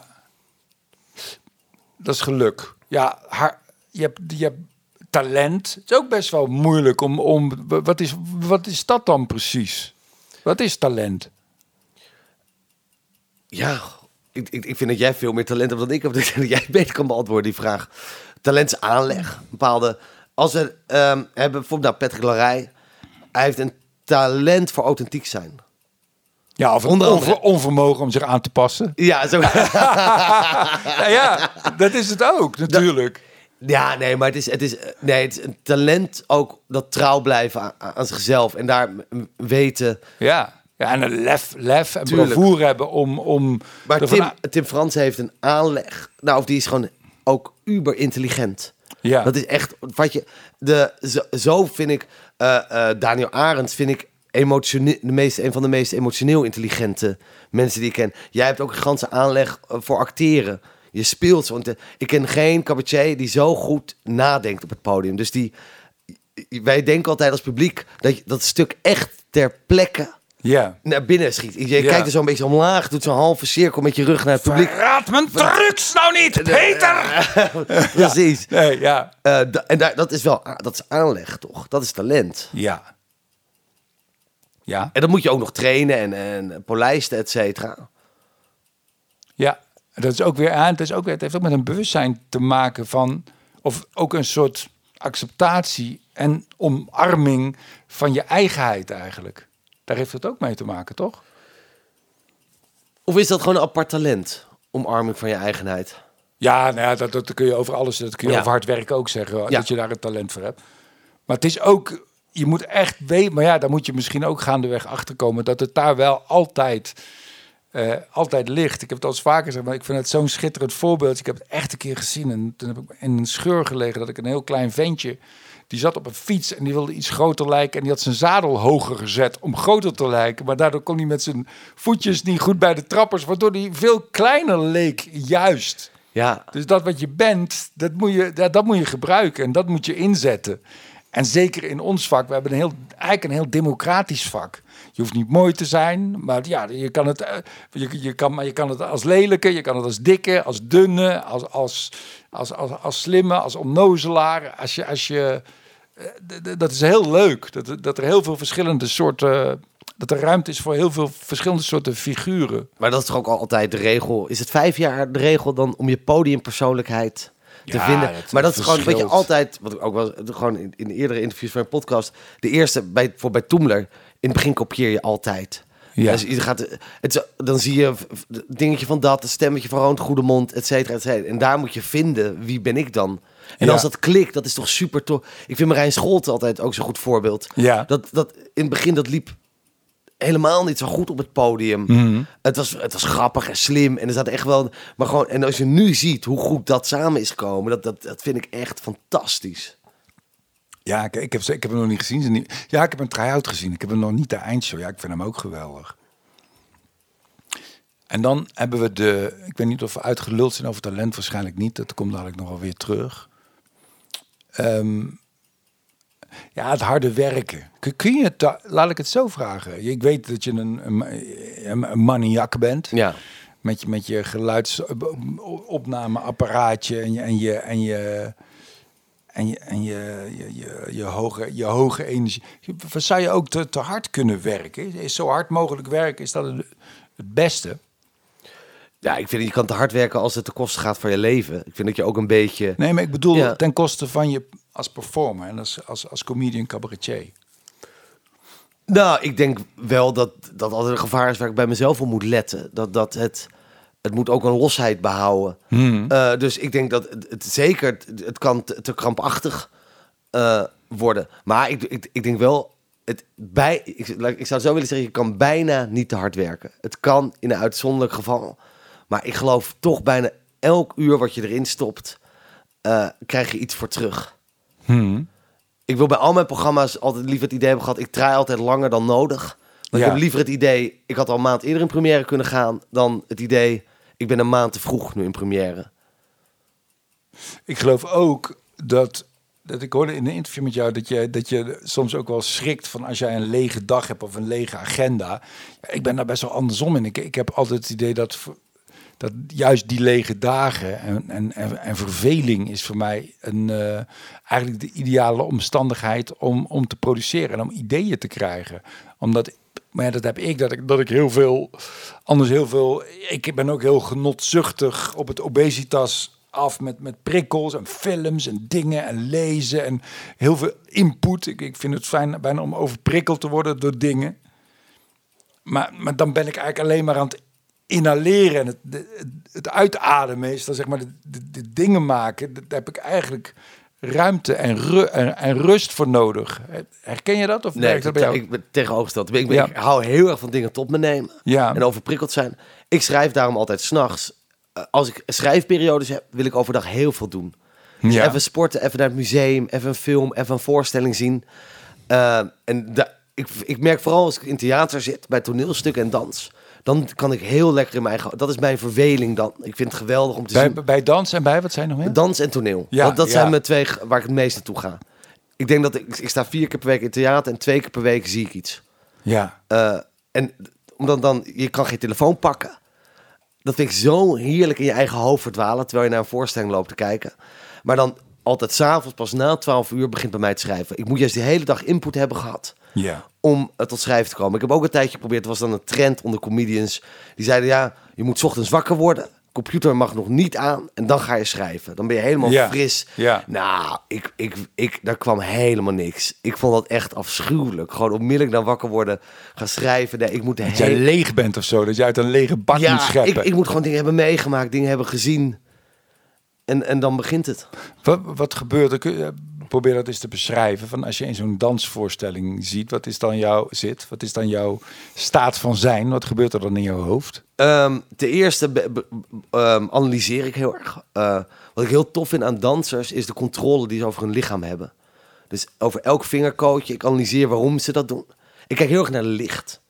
Dat is geluk. Ja, haar, je, hebt, je hebt talent. Het is ook best wel moeilijk om... om wat, is, wat is dat dan precies? Wat is talent? Ja, ik, ik, ik vind dat jij veel meer talent hebt dan ik heb. Dat jij beter kan beantwoorden, die vraag. Talent is aanleg. Bepaalde... Als we ehm, hebben bijvoorbeeld nou, Patrick Larij. Hij heeft een talent voor authentiek zijn. Ja, of Onder onver- onvermogen om zich aan te passen. Ja, zo... Ja, ja, dat is het ook, natuurlijk. ja nee, maar het is, het, is, nee, het is een talent ook dat trouw blijven aan, aan zichzelf. En daar weten... Ja. Ja en een lef, lef en Tuurlijk. bravoure hebben om... om Maar Tim, a- Tim Frans heeft een aanleg. Nou, of die is gewoon ook uber intelligent. Ja. Dat is echt wat je. De, zo, zo vind ik. eh, eh, Daniel Arends vind ik emotioneel, de meest, een van de meest emotioneel intelligente mensen die ik ken. Jij hebt ook een ganse aanleg eh, voor acteren. Je speelt zo. Want, ik ken geen cabaretier die zo goed nadenkt op het podium. Dus die. Wij denken altijd als publiek dat je dat stuk echt ter plekke ja. naar binnen schiet. Je Ja. kijkt er zo'n beetje omlaag, doet zo'n halve cirkel met je rug naar het publiek. Raad mijn trucs nou niet, Peter! Precies. Nee, ja. Eh, da- en daar, dat is wel a- dat is aanleg, toch? Dat is talent. Ja. Ja. En dan moet je ook nog trainen en, en polijsten, et cetera. Ja. Dat is ook weer aan. Het, is ook weer, het heeft ook met een bewustzijn te maken van... Of ook een soort acceptatie en omarming van je eigenheid eigenlijk. Daar heeft het ook mee te maken, toch? Of is dat gewoon een apart talent? Omarming van je eigenheid. Ja, nou ja, dat, dat kun je over alles, dat kun je Ja. over hard werken ook zeggen, Ja. dat je daar een talent voor hebt. Maar het is ook, je moet echt weten, maar ja, daar moet je misschien ook gaandeweg achterkomen dat het daar wel altijd, eh, altijd ligt. Ik heb het al eens vaker gezegd, maar ik vind het zo'n schitterend voorbeeld. Ik heb het echt een keer gezien en toen heb ik in een scheur gelegen dat ik een heel klein ventje, die zat op een fiets en die wilde iets groter lijken en die had zijn zadel hoger gezet om groter te lijken. Maar daardoor kon hij met zijn voetjes niet goed bij de trappers, waardoor hij veel kleiner leek juist. Ja, Dus dat wat je bent, dat moet je, dat, dat moet je gebruiken en dat moet je inzetten. En zeker in ons vak, we hebben een heel, eigenlijk een heel democratisch vak. Je hoeft niet mooi te zijn, maar ja, je kan het, eh, je, je kan, maar je kan het als lelijke, je kan het als dikke, als dunne, als, als, als, als, als slimme, als onnozelaar. Als je, als je, dat is heel leuk, dat, dat er heel veel verschillende soorten, dat er ruimte is voor heel veel verschillende soorten figuren. maar dat is toch ook altijd de regel. Is het vijf jaar de regel dan om je podiumpersoonlijkheid te Ja, vinden? dat maar dat is gewoon wat je verschilt. altijd, wat ik ook wel gewoon in, in de eerdere interviews van mijn podcast, de eerste bij voor bij Toemler, in het begin kopieer je altijd. Ja. Dus je gaat, het, dan zie je het dingetje van dat, het stemmetje van Roont Goedemond, et cetera, et cetera. En daar moet je vinden, wie ben ik dan? En Ja. als dat klikt, dat is toch super tof. Ik vind Marijn Scholte altijd ook zo'n goed voorbeeld. Ja. Dat, dat in het begin, dat liep helemaal niet zo goed op het podium. Mhm. Het, was, het was grappig en slim. En er zat echt wel. Maar gewoon, en als je nu ziet hoe goed dat samen is gekomen, dat, dat, dat vind ik echt fantastisch. Ja, ik, ik, heb, ik heb hem nog niet gezien. Ja, ik heb een try-out gezien. Ik heb hem nog niet de eindshow. Ja, ik vind hem ook geweldig. En dan hebben we de... Ik weet niet of we uitgeluld zijn over talent. Waarschijnlijk niet. Dat komt dadelijk nog wel weer terug. Ehm, ja, het harde werken. Kun, je het... Laat ik het zo vragen. Ik weet dat je een, een, een, een maniak bent. Ja. Met je, met je geluidsopnameapparaatje en je, en je, en je, en je, en je, je, je, je hoge, je hoge energie. Zou je ook te, te hard kunnen werken? Is zo hard mogelijk werken, is dat het, het beste? Ja, ik vind dat je kan te hard werken als het ten koste gaat van je leven. Ik vind dat je ook een beetje. Nee, maar ik bedoel Ja. ten koste van je als performer en als, als, als comedian cabaretier. Nou, ik denk wel dat dat altijd een gevaar is waar ik bij mezelf op moet letten. Dat, dat het, het moet ook een losheid behouden. Eh, dus ik denk dat het, het zeker, het, het kan te, te krampachtig eh, worden. Maar ik, ik, ik denk wel, het bij, ik, ik zou zo willen zeggen, je kan bijna niet te hard werken. Het kan in een uitzonderlijk geval. Maar ik geloof toch bijna elk uur wat je erin stopt, eh, krijg je iets voor terug. Hmm. Ik wil bij al mijn programma's altijd liever het idee hebben gehad... ik draai altijd langer dan nodig. Maar Ja. ik heb liever het idee... ik had al een maand eerder in première kunnen gaan... dan het idee... ik ben een maand te vroeg nu in première. Ik geloof ook dat, dat ik hoorde in een interview met jou dat je, dat je soms ook wel schrikt van als jij een lege dag hebt of een lege agenda. Ik ben daar best wel andersom in. Ik, ik heb altijd het idee dat, dat juist die lege dagen en, en, en, en verveling is voor mij een, eh, eigenlijk de ideale omstandigheid om, om te produceren en om ideeën te krijgen. Omdat maar ja, dat heb ik, dat ik, dat ik heel veel, anders heel veel, ik ben ook heel genotzuchtig op het obesitas af met, met prikkels en films en dingen en lezen en heel veel input. Ik, ik vind het fijn bijna om overprikkeld te worden door dingen. Maar, maar dan ben ik eigenlijk alleen maar aan het inhaleren en het, het uitademen is dan zeg maar de, de, de dingen maken. Daar heb ik eigenlijk ruimte en, ru- en, en rust voor nodig. Herken je dat of Nee, werkt dat bij jou? ik ben tegenovergesteld. Ik, ben, Ja. ik hou heel erg van dingen tot me nemen. Ja. En overprikkeld zijn. Ik schrijf daarom altijd s'nachts. Uh, als ik schrijfperiodes heb, wil ik overdag heel veel doen. Dus Ja. even sporten, even naar het museum, even een film, even een voorstelling zien. Uh, en ik, ik merk vooral als ik in theater zit, bij toneelstukken en dans... dan kan ik heel lekker in mijn eigen... Dat is mijn verveling dan. Ik vind het geweldig om te zien. Bij, bij dans en bij, wat zijn nog meer? Dans en toneel. Ja, dat dat ja. zijn mijn twee waar ik het meest naartoe ga. Ik denk dat ik, ik sta vier keer per week in theater en twee keer per week zie ik iets. Ja. Eh, en omdat dan, je kan geen telefoon pakken. Dat vind ik zo heerlijk in je eigen hoofd verdwalen, terwijl je naar een voorstelling loopt te kijken. Maar dan altijd s'avonds, pas na 12 uur, begint bij mij te schrijven. Ik moet juist de hele dag input hebben gehad Ja. Om eh, tot schrijven te komen. Ik heb ook een tijdje geprobeerd, er was dan een trend onder comedians. Die zeiden, ja, je moet 's ochtends wakker worden. Computer mag nog niet aan en dan ga je schrijven. Dan ben je helemaal Ja. fris. Ja. Nou, ik, ik, ik, daar kwam helemaal niks. Ik vond dat echt afschuwelijk. Gewoon onmiddellijk dan wakker worden, gaan schrijven. Nee, ik moet de Dat jij leeg bent of zo, dat jij uit een lege bak moet Ja, scheppen. ik, ik moet gewoon dingen hebben meegemaakt, dingen hebben gezien. En, en dan begint het. Wat, wat gebeurt er? Je- Probeer dat eens te beschrijven. Van als je in zo'n dansvoorstelling ziet, wat is dan jouw zit? Wat is dan jouw staat van zijn? Wat gebeurt er dan in jouw hoofd? Ehm ten eerste ehm, analyseer ik heel erg. Eh, wat ik heel tof vind aan dansers is de controle die ze over hun lichaam hebben. Dus over elk vingerkootje, ik analyseer waarom ze dat doen. Ik kijk heel erg naar licht.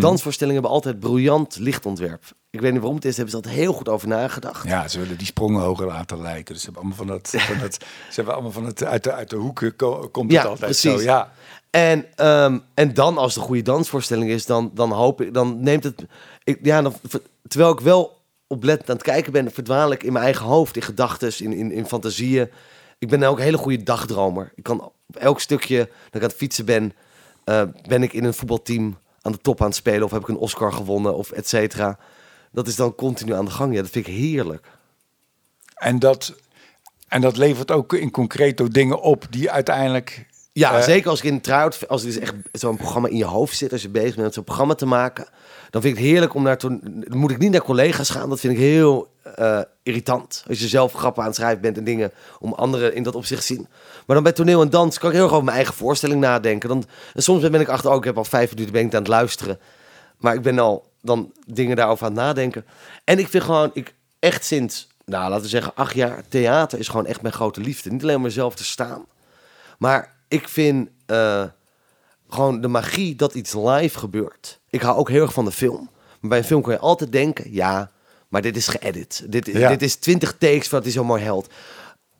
Dansvoorstellingen hebben altijd briljant lichtontwerp. Ik weet niet waarom het is, hebben ze altijd heel goed over nagedacht. Ja, ze willen die sprongen hoger laten lijken. Dus ze hebben allemaal van dat, van dat ze hebben allemaal van het uit de, uit de hoeken ko- komt het Ja, altijd precies. zo. Ja, En, ehm, en dan, als een goede dansvoorstelling is, dan, dan hoop ik, dan neemt het. Ik, ja, dan, terwijl ik wel oplettend aan het kijken ben, verdwaal ik in mijn eigen hoofd, in gedachten, in, in, in fantasieën. Ik ben ook een hele goede dagdromer. Ik kan op elk stukje dat ik aan het fietsen ben, eh, ben ik in een voetbalteam aan de top aan het spelen, of heb ik een Oscar gewonnen, of et cetera. Dat is dan continu aan de gang. Ja, dat vind ik heerlijk. en dat, en dat levert ook in concreto dingen op die uiteindelijk Ja, Eh, zeker als ik in try-out, als er dus echt zo'n programma in je hoofd zit, als je bezig bent met zo'n programma te maken, dan vind ik het heerlijk om naar to- dan moet ik niet naar collega's gaan. Dat vind ik heel eh, irritant. Als je zelf grappen aan het schrijven bent en dingen om anderen in dat opzicht te zien. Maar dan bij toneel en dans kan ik heel erg over mijn eigen voorstelling nadenken. Dan, en soms ben ik achter, ook ik heb al vijf minuten ben ik aan het luisteren. Maar ik ben al dan dingen daarover aan het nadenken. En ik vind gewoon, ik echt sinds, nou laten we zeggen, acht jaar, theater is gewoon echt mijn grote liefde. Niet alleen om mezelf te staan. Maar ik vind eh, gewoon de magie dat iets live gebeurt. Ik hou ook heel erg van de film. Maar bij een film kun je altijd denken, ja, maar dit is geëdit. Dit, Ja. dit is twintig takes wat hij zo mooi held.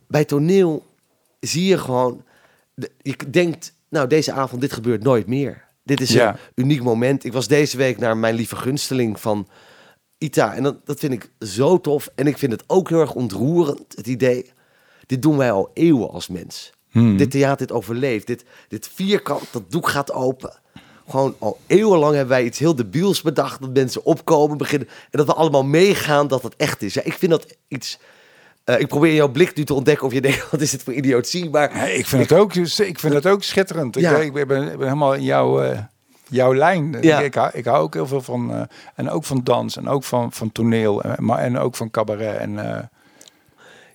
Bij toneel zie je gewoon, je denkt, nou deze avond, dit gebeurt nooit meer. Dit is Ja. een uniek moment. Ik was deze week naar mijn lieve gunsteling van Ita. En dat, dat vind ik zo tof. En ik vind het ook heel erg ontroerend, het idee. Dit doen wij al eeuwen als mens. Hmm. Dit theater, dit overleeft. Dit, dit vierkant, dat doek gaat open. Gewoon al eeuwenlang hebben wij iets heel debiels bedacht. Dat mensen opkomen, beginnen. En dat we allemaal meegaan dat het echt is. Ja, ik vind dat iets... eh, ik probeer jouw blik nu te ontdekken of je denkt, wat is dit voor idiotie? Maar Nee, ik vind het ook, ik vind het ook schitterend. Ik, Ja. ik, ben, ik ben helemaal in jouw, eh, jouw lijn. Ja. Ik, ik, hou, ik hou ook heel veel van, eh, en ook van dans en ook van, van toneel, en, maar, en ook van cabaret. En,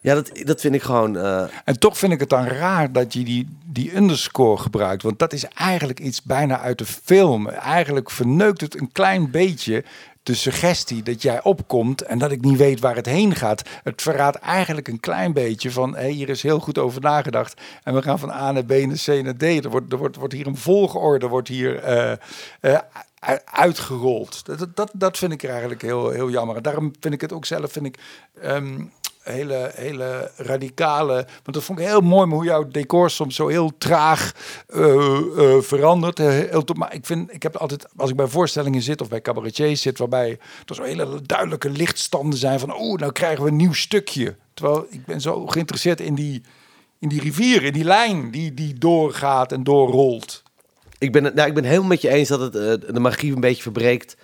ja, dat, dat vind ik gewoon... eh, en toch vind ik het dan raar dat je die, die underscore gebruikt. Want dat is eigenlijk iets bijna uit de film. Eigenlijk verneukt het een klein beetje de suggestie dat jij opkomt en dat ik niet weet waar het heen gaat. Het verraadt eigenlijk een klein beetje van hey, hier is heel goed over nagedacht en we gaan van A naar B naar C naar D. Er wordt, er wordt, wordt hier een volgorde wordt hier eh, eh, uitgerold. Dat, dat, dat vind ik eigenlijk heel, heel jammer. En daarom vind ik het ook zelf vind ik, ehm, hele, hele radicale. Want dat vond ik heel mooi hoe jouw decor soms zo heel traag eh, verandert. Eh, heel maar ik vind, ik heb altijd, als ik bij voorstellingen zit of bij cabaretiers zit, waarbij er zo hele duidelijke lichtstanden zijn van, oh, nou krijgen we een nieuw stukje. Terwijl ik ben zo geïnteresseerd in die, in die rivier, in die lijn die, die doorgaat en doorrolt. Ik ben, nou, ik ben helemaal met je eens dat het de magie een beetje verbreekt.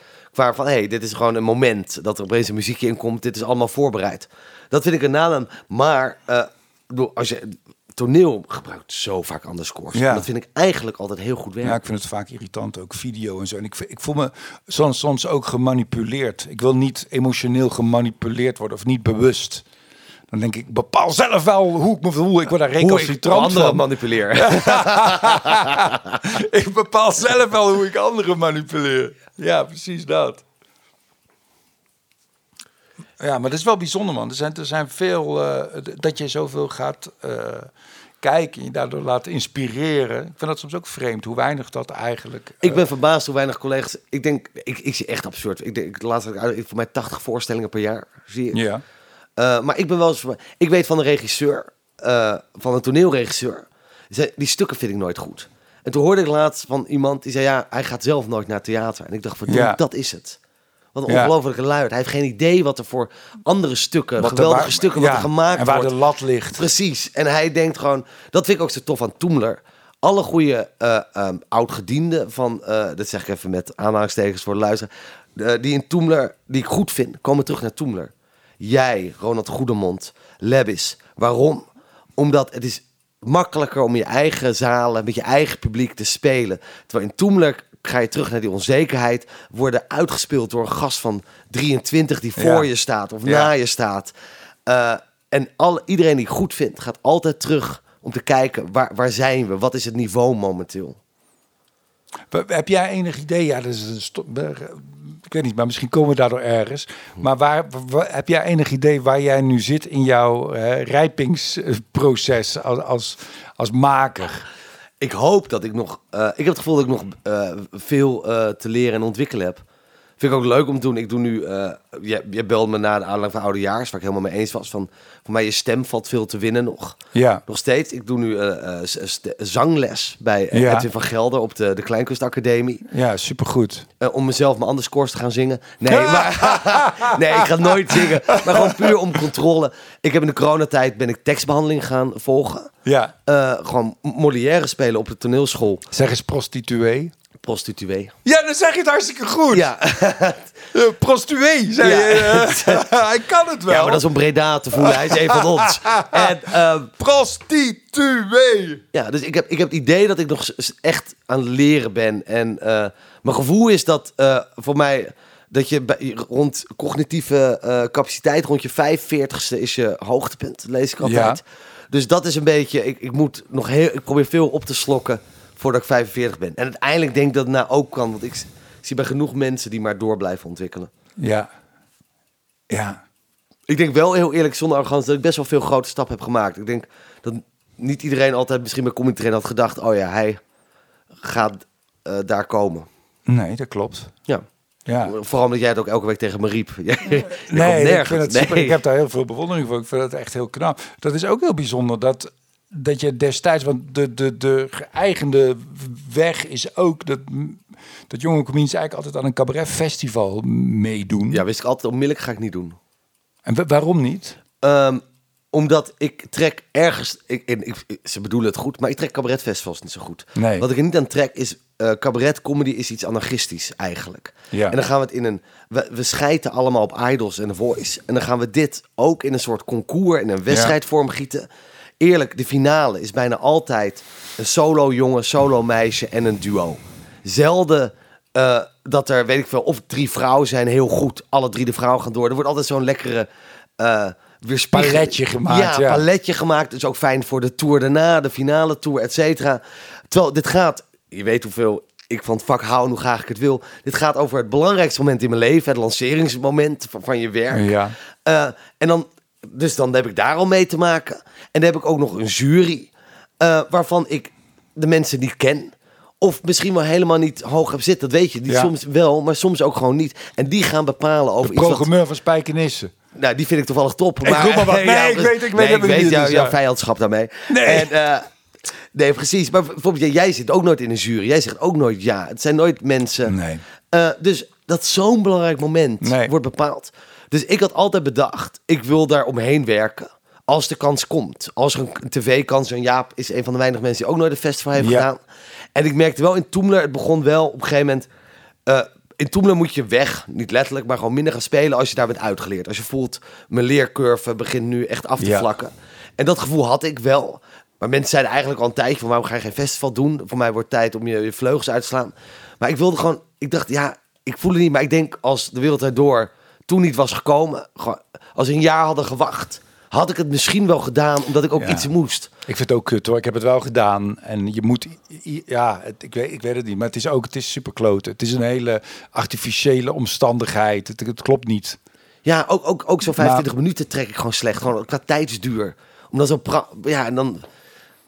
Van, hé, hey, dit is gewoon een moment dat er opeens een muziekje in komt. Dit is allemaal voorbereid. Dat vind ik een nadeel. Maar bedoel, als je toneel gebruikt zo vaak underscores. Ja. En Dat vind ik eigenlijk altijd heel goed werken. Ja, ik vind het vaak irritant, ook video en zo. En ik, ik voel me soms, soms ook gemanipuleerd. Ik wil niet emotioneel gemanipuleerd worden of niet bewust. Dan denk ik, bepaal zelf wel hoe ik me voel. Ik word daar Hoe ik recalcitrant anderen manipuleer. ik bepaal zelf wel hoe ik anderen manipuleer. Ja, precies dat. Ja, maar dat is wel bijzonder, man. Er zijn, er zijn veel... eh, dat je zoveel gaat eh, kijken en je daardoor laat inspireren. Ik vind dat soms ook vreemd, hoe weinig dat eigenlijk... Ik eh, ben verbaasd hoe weinig collega's... Ik denk, ik, ik zie echt absurd. Ik denk, laatst ik voor mij 80 voorstellingen per jaar. Zie ik. Ja. Eh, maar ik ben wel eens... Ik weet van een regisseur, eh, van een toneelregisseur. Die stukken vind ik nooit goed. En toen hoorde ik laatst van iemand die zei... Ja, hij gaat zelf nooit naar theater. En ik dacht, van, Ja. dat is het. Wat een Ja. ongelofelijke luid. Hij heeft geen idee wat er voor andere stukken, Wat geweldige waar- stukken, ja, wat er gemaakt En waar wordt. de lat ligt. Precies. En hij denkt gewoon, dat vind ik ook zo tof aan Toemler. Alle goede eh ehm, oud-gedienden van, dat zeg ik even met aanhalingstekens voor de luisteraar, die in Toemler, die ik goed vind, komen terug naar Toemler. Jij, Ronald Goedemond, Lebis. Waarom? Omdat het is makkelijker om je eigen zalen, met je eigen publiek te spelen. Terwijl in Toemler ga je terug naar die onzekerheid, worden uitgespeeld door een gast van 23 die voor Ja. je staat of Ja. na je staat. Eh, en iedereen die goed vindt, gaat altijd terug om te kijken waar, waar zijn we? Wat is het niveau momenteel? Heb jij enig idee? Ja, dat is een ik weet niet, maar misschien komen we daardoor ergens. Maar waar, wa- heb jij enig idee waar jij nu zit in jouw rijpingsproces als, als, als maker? Ik hoop dat ik nog. eh, ik heb het gevoel dat ik nog eh, veel eh, te leren en ontwikkelen heb. Vind ik ook leuk om te doen. Ik doe nu. je, je belde me na de aanleiding van oudejaars, waar ik helemaal mee eens was. Van voor mij je stem valt veel te winnen nog. Ja, Nog steeds. Ik doe nu eh, eh, zangles bij eh, Ja. Edwin van Gelder op de, de Kleinkunstacademie. ja supergoed. Om mezelf mijn andere scores te gaan zingen. Nee, maar, nee, ik ga nooit zingen. Maar gewoon puur om controle. Ik heb in de coronatijd ben ik tekstbehandeling gaan volgen. Ja, gewoon Molière spelen op de toneelschool. zeg eens prostituee. Prostituee. Ja, dan zeg je het hartstikke goed. Ja. Uh, prostituee, zei Ja. je. Uh, hij kan het wel. ja, maar dat is om Breda te voelen. Hij is een van ons. En ehm, Prostituee. ja, dus ik heb, ik heb het idee dat ik nog echt aan het leren ben. En eh, mijn gevoel is dat eh, voor mij... Dat je bij, rond cognitieve capaciteit, rond je 45ste is je hoogtepunt, lees ik altijd. Dus dat is een beetje, ik, ik moet nog heel, ik probeer veel op te slokken voordat ik 45 ben. En uiteindelijk denk ik dat het nou ook kan, want ik zie bij genoeg mensen die maar door blijven ontwikkelen. Ja. Ja. Ik denk wel heel eerlijk, zonder arrogantie, dat ik best wel veel grote stappen heb gemaakt. Ik denk dat niet iedereen altijd misschien bij comedy train had gedacht, oh ja, hij gaat eh, daar komen. Nee, dat klopt. Ja. Ja. Vooral omdat jij het ook elke week tegen me riep. Nee, ik, vind het super. Nee. ik heb daar heel veel bewondering voor. Ik vind het echt heel knap. Dat is ook heel bijzonder dat, dat je destijds, want de, de, de geëigende weg is ook dat, dat jonge comedians eigenlijk altijd aan een cabaretfestival meedoen. Ja, wist ik altijd, onmiddellijk ga ik niet doen. En wa- waarom niet? Ehm, omdat ik trek ergens, ik, ik, ze bedoelen het goed, maar ik trek cabaretfestivals niet zo goed. Nee. Wat ik er niet aan trek is, eh cabaret comedy is iets anarchistisch eigenlijk. Ja. En dan gaan we het in een, we, we schijten allemaal op Idols en The Voice. En dan gaan we dit ook in een soort concours, in een wedstrijdvorm gieten. Eerlijk, de finale is bijna altijd een solo jongen, solo meisje en een duo. Zelden eh, dat er, weet ik veel, of drie vrouwen zijn heel goed. Alle drie de vrouwen gaan door. Er wordt altijd zo'n lekkere... eh weerspiegel- Paletje gemaakt, Ja, ja. paletje gemaakt. Dus ook fijn voor de tour daarna, de finale tour, et cetera. Terwijl dit gaat, je weet hoeveel ik van het vak hou en hoe graag ik het wil. Dit gaat over het belangrijkste moment in mijn leven, het lanceringsmoment van, van je werk. Ja. Eh, en dan, dus dan heb ik daar al mee te maken. En dan heb ik ook nog een jury eh, waarvan ik de mensen niet ken. Of misschien wel helemaal niet hoog heb zitten, dat weet je. Die Ja. soms wel, maar soms ook gewoon niet. En die gaan bepalen over De programmeur van Spijkenissen. Nou, die vind ik toevallig top. Ik maar wat. Nee, ik weet- ik weet nee, ik weet niet, jou- dus jouw ja. vijandschap daarmee. Nee. En, eh, nee, precies. Maar bijvoorbeeld, jij- zit ook nooit in een jury. Jij zegt ook nooit ja. Het zijn nooit mensen. Nee. Eh, dus dat zo'n belangrijk moment Nee. wordt bepaald. Dus ik had altijd bedacht, ik wil daar omheen werken. Als de kans komt. Als er een tv-kans, en Jaap is een van de weinige mensen die ook nooit een festival heeft Ja. gedaan. En ik merkte wel in Toemler, het begon wel op een gegeven moment... eh, in Toemler moet je weg, niet letterlijk, maar gewoon minder gaan spelen als je daar bent uitgeleerd. Als je voelt, mijn leercurve begint nu echt af te Ja. vlakken. En dat gevoel had ik wel. Maar mensen zeiden eigenlijk al een tijdje van waarom ga je geen festival doen? Voor mij wordt het tijd om je, je vleugels uit te slaan. Maar ik wilde gewoon, ik dacht ja, ik voel het niet. Maar ik denk als de wereld erdoor toen niet was gekomen, als een jaar hadden gewacht, had ik het misschien wel gedaan omdat ik ook Ja. iets moest. Ik vind het ook kut hoor. Ik heb het wel gedaan. En je moet, ja, het, ik, weet, ik weet het niet. Maar het is ook, het is super kloten. Het is een hele artificiële omstandigheid. Het, het klopt niet. Ja, ook, ook, ook zo'n Maar- 25 minuten trek ik gewoon slecht. Gewoon qua tijdsduur. Omdat zo ja, en dan.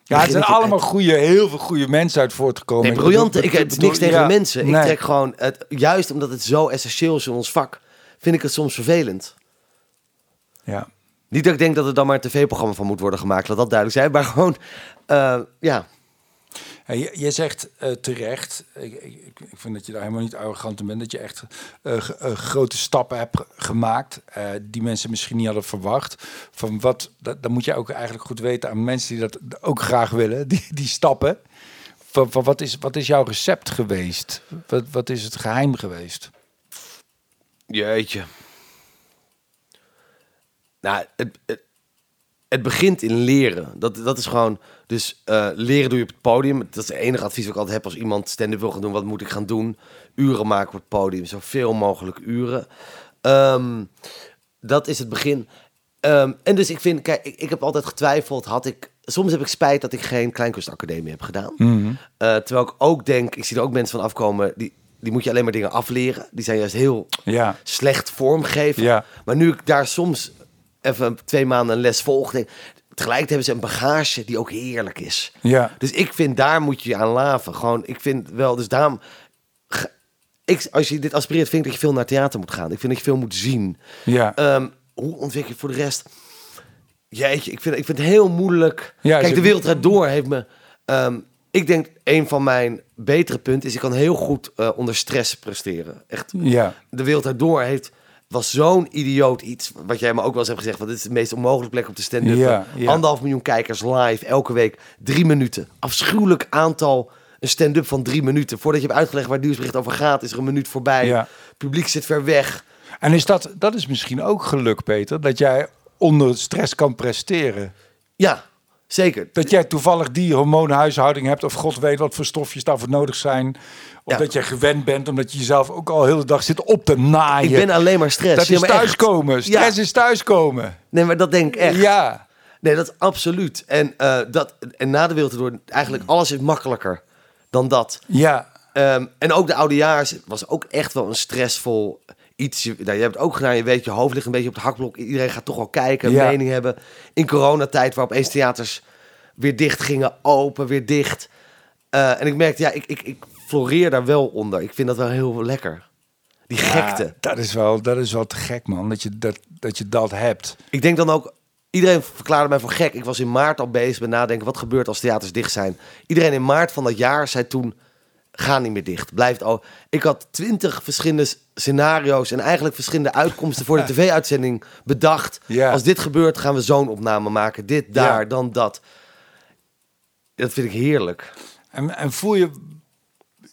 Ja, het zijn allemaal goede, heel veel goede mensen uit voortgekomen. Nee, briljante. Ik, is niks tegen ja, mensen. Ik nee. trek gewoon, het, juist omdat het zo essentieel is in ons vak, vind ik het soms vervelend. Ja. Niet dat ik denk dat er dan maar een tv-programma van moet worden gemaakt, laat dat duidelijk zijn. Maar gewoon, eh, ja. Je, je zegt eh, terecht, ik, ik, ik vind dat je daar helemaal niet arrogant in bent, dat je echt eh, grote stappen hebt ge- gemaakt die mensen misschien niet hadden verwacht. Van wat, dat, moet je ook eigenlijk goed weten aan mensen die dat ook graag willen, die, die stappen. Van, van wat, is, wat is jouw recept geweest? Wat, wat is het geheim geweest? Jeetje. Nou, het, het, het begint in leren. Dat, dat is gewoon... Dus eh, leren doe je op het podium. Dat is het enige advies wat ik altijd heb als iemand stand-up wil gaan doen. Wat moet ik gaan doen? Uren maken op het podium. Zoveel mogelijk uren. Ehm, dat is het begin. Ehm, en dus ik vind... Kijk, ik, ik heb altijd getwijfeld. Had ik... Soms heb ik spijt dat ik geen kleinkunstacademie heb gedaan. Eh, terwijl ik ook denk... Ik zie er ook mensen van afkomen... Die, die moet je alleen maar dingen afleren. Die zijn juist heel Ja, slecht vormgeven. Ja. Maar nu ik daar soms even twee maanden een les volg, denk, tegelijk hebben ze een bagage die ook heerlijk is. ja, Dus ik vind daar moet je je aan laven. Gewoon, ik vind wel, dus daarom, ik, als je dit aspireert, vind ik dat je veel naar theater moet gaan. Ik vind dat je veel moet zien. ja. Ehm, hoe ontwikkel je voor de rest? Jeetje, ik vind, ik vind het heel moeilijk. Ja, Kijk, de wereld draait door heeft me... ehm, ik denk, een van mijn betere punten is... ik kan heel goed eh, onder stress presteren. Echt, ja. de wereld daardoor heeft was zo'n idioot iets wat jij me ook wel eens hebt gezegd want dit is de meest onmogelijke plek om te stand-up Ja, ja. anderhalf miljoen kijkers live elke week drie minuten afschuwelijk aantal een stand-up van drie minuten. Voordat je hebt uitgelegd waar het nieuwsbericht over gaat, is er een minuut voorbij. Ja. Publiek zit ver weg. En is dat, dat is misschien ook geluk, Peter, dat jij onder stress kan presteren. Ja, zeker. Dat jij toevallig die hormoonhuishouding hebt, of god weet wat voor stofjes daarvoor nodig zijn. Of Ja. dat jij gewend bent, omdat je jezelf ook al heel de dag zit op te naaien. Ik ben alleen maar stress. dat is thuiskomen. Stress Ja. is thuiskomen. Nee, maar dat denk ik echt. Ja. Nee, dat is absoluut. En, eh, dat, en na de wereld door eigenlijk alles is makkelijker dan dat. Ja. Ehm, en ook de oudejaars was ook echt wel een stressvol iets. Je, nou, je hebt het ook gedaan, je weet, je hoofd ligt een beetje op het hakblok. Iedereen gaat toch wel kijken, een Ja. mening hebben. In coronatijd, waar opeens theaters weer dicht gingen, open, weer dicht. Eh, en ik merkte, ja, ik, ik, ik floreer daar wel onder. Ik vind dat wel heel lekker. Die gekte. Ja, dat, is wel, dat is wel te gek, man. Dat je dat, dat, je dat hebt. Ik denk dan ook, iedereen verklaarde mij voor gek. Ik was in maart al bezig met nadenken, wat gebeurt als theaters dicht zijn? Iedereen in maart van dat jaar zei toen, ga niet meer dicht. Blijft al. Ik had twintig verschillende scenario's en eigenlijk verschillende uitkomsten voor de tv-uitzending bedacht. Ja. Als dit gebeurt, gaan we zo'n opname maken. Dit, daar, Ja. dan dat. Dat vind ik heerlijk. En, en voel je,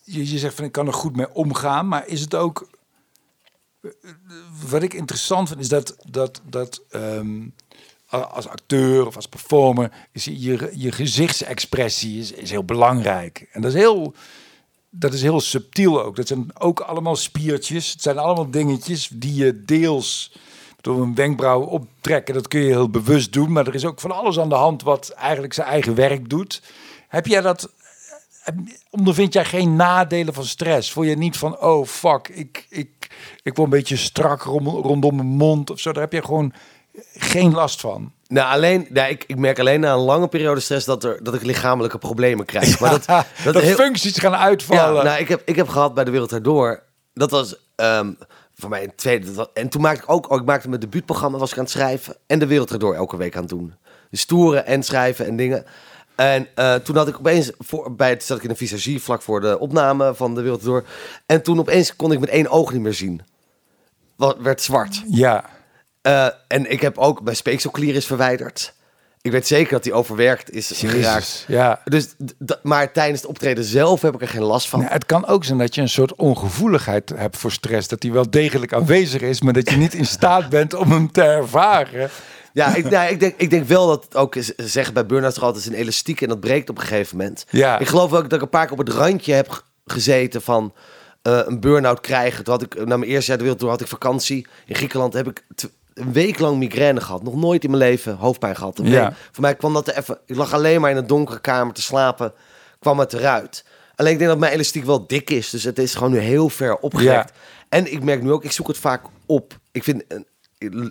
je, je zegt van ik kan er goed mee omgaan, maar is het ook, wat ik interessant vind, is dat, dat, dat ehm, als acteur of als performer, is je, je, je gezichtsexpressie is, is heel belangrijk. En dat is heel, dat is heel subtiel ook. Dat zijn ook allemaal spiertjes. Het zijn allemaal dingetjes die je deels door een wenkbrauw optrekken. Dat kun je heel bewust doen. Maar er is ook van alles aan de hand wat eigenlijk zijn eigen werk doet. Heb jij dat... Ondervind jij geen nadelen van stress? Voel je niet van, oh fuck, ik, ik, ik word een beetje strak rondom mijn mond of zo. Daar heb je gewoon geen last van. Nou, alleen, nou, ik, ik merk alleen na een lange periode stress dat, er, dat ik lichamelijke problemen krijg. Maar dat, dat, heel- functies gaan Ja, uitvallen. nou, ik heb, ik heb gehad bij de Wereld Daardoor. Dat was ehm, voor mij een tweede. was- en toen maakte ik ook, oh, ik maakte mijn debuutprogramma, was ik aan het schrijven. En de Wereld Daardoor elke week aan het doen. Dus toeren en schrijven en dingen. En eh, toen had ik opeens, voor, bij het zat ik in een visagie vlak voor de opname van de Wereld Daardoor. En toen opeens kon ik met één oog niet meer zien. Wat werd zwart. ja. Eh, en ik heb ook, mijn speekselklier is verwijderd. Ik weet zeker dat die overwerkt is geraakt. Ja. Dus, maar tijdens het optreden zelf heb ik er geen last van. Nou, het kan ook zijn dat je een soort ongevoeligheid hebt voor stress. Dat die wel degelijk aanwezig is, maar dat je niet in staat bent om hem te ervaren. Ja, ik, nou, ik, denk, ik denk wel dat het ook is, zeggen bij burn-outs altijd is een elastiek en dat breekt op een gegeven moment. Ja. Ik geloof ook dat ik een paar keer op het randje heb gezeten van eh, een burn-out krijgen. Toen had ik, na mijn eerste jaar de wereld, toen had ik vakantie. In Griekenland heb ik een week lang migraine gehad. Nog nooit in mijn leven hoofdpijn gehad. Ja. Voor mij kwam dat er even... Ik lag alleen maar in een donkere kamer te slapen. Kwam het eruit. Alleen ik denk dat mijn elastiek wel dik is. Dus het is gewoon nu heel ver opgerekt. En ik merk nu ook, ik zoek het vaak op. Ik vind, eh,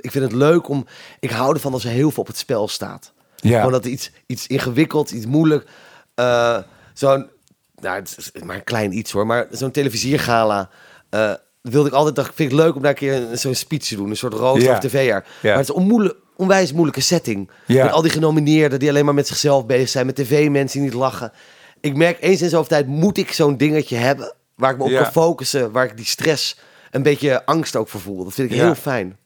ik vind het leuk om... Ik hou ervan als er heel veel op het spel staat. Ja. Gewoon dat iets, iets ingewikkeld, iets moeilijk. eh, zo'n, nou, het is maar een klein iets hoor, maar zo'n televisiergala. eh, wilde ik altijd, dacht, ik vind het leuk om daar een keer zo'n speech te doen. Een soort rooster of. Ja. Maar het is onmoeilijk, onwijs moeilijke setting. Ja. Met al die genomineerden die alleen maar met zichzelf bezig zijn. Met tv-mensen die niet lachen. Ik merk eens in zoveel tijd moet ik zo'n dingetje hebben. Waar ik me op Ja. kan focussen. Waar ik die stress, een beetje angst ook voor voel. Dat vind ik Ja. heel fijn.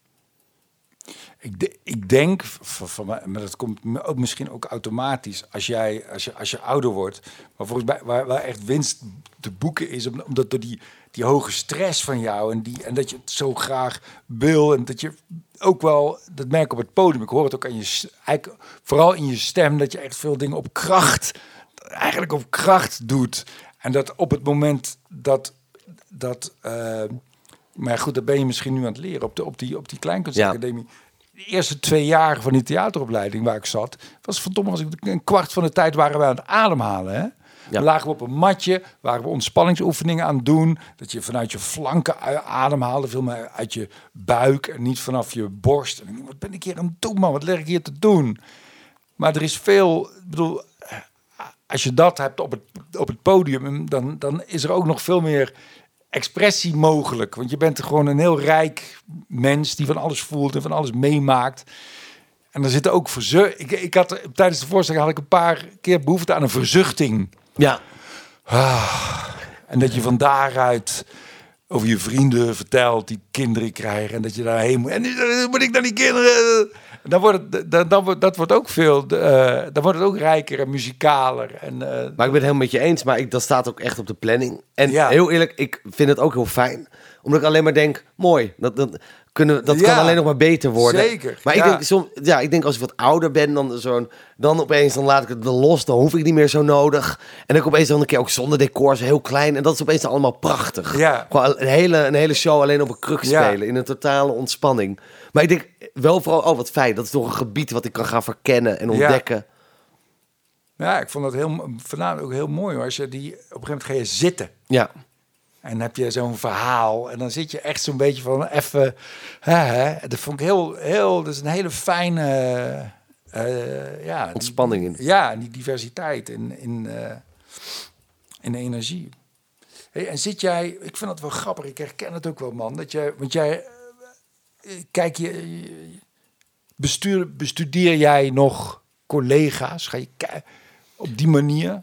Ik, de- ik denk, van, maar dat komt ook misschien ook automatisch als jij, als je, als je ouder wordt. Maar volgens mij, waar, waar echt winst te boeken is, om- omdat door die, die hoge stress van jou en, die, en dat je het zo graag wil en dat je ook wel, dat merk ik op het podium, ik hoor het ook aan je, eigenlijk vooral in je stem, dat je echt veel dingen op kracht, eigenlijk op kracht doet. En dat op het moment dat, dat eh, maar goed, dat ben je misschien nu aan het leren op, de, op die, op die kleinkunstacademie. De eerste twee jaar van die theateropleiding waar ik zat, was verdomme als ik een kwart van de tijd waren we aan het ademhalen. Hè? Dan lagen we op een matje, waren we ontspanningsoefeningen aan doen. Dat je vanuit je flanken ademhaalde, veel meer uit je buik en niet vanaf je borst. En wat ben ik hier aan het doen, man? Wat leg ik hier te doen? Maar er is veel, ik bedoel, als je dat hebt op het, op het podium, dan, dan is er ook nog veel meer expressie mogelijk. Want je bent gewoon een heel rijk mens die van alles voelt en van alles meemaakt. En er zitten ook verzucht. Ik, ik had tijdens de voorstelling had ik een paar keer behoefte aan een verzuchting. Ja, En dat je van daaruit over je vrienden vertelt die kinderen krijgen en dat je daarheen moet. En nu moet ik naar die kinderen. Dan wordt het, dan, dan wordt, dat wordt ook veel, eh, dan wordt het ook rijker en muzikaler. En, eh, Maar ik ben het helemaal met je eens, maar ik, dat staat ook echt op de planning. En Ja. heel eerlijk, ik vind het ook heel fijn. Omdat ik alleen maar denk, mooi, dat, dat, kunnen, dat Ja, kan alleen nog maar beter worden. zeker, Maar ja. ik denk, som, ja, ik denk als ik wat ouder ben, dan, zo'n, dan opeens dan laat ik het los. Dan hoef ik niet meer zo nodig. En dan opeens dan een keer ook zonder decor, zo heel klein. En dat is opeens allemaal prachtig. Ja. Gewoon een hele, een hele show alleen op een kruk spelen. In een totale ontspanning. Maar ik denk wel vooral, oh wat fijn. Dat is toch een gebied wat ik kan gaan verkennen en ontdekken. ja, ik vond dat heel, vanavond ook heel mooi. Hoor. Als je die, op een gegeven moment ga je zitten. Ja. En dan heb je zo'n verhaal. En dan zit je echt zo'n beetje van even. Dat vond ik heel, heel. Dat is een hele fijne. eh, ja, Ontspanning in. Ja, die diversiteit in, in, eh, in de energie. Hey, en zit jij. Ik vind dat wel grappig. Ik herken het ook wel, man. Dat jij. Want jij. eh, Kijk, je. Bestuur, bestudeer jij nog collega's? Ga je op die manier?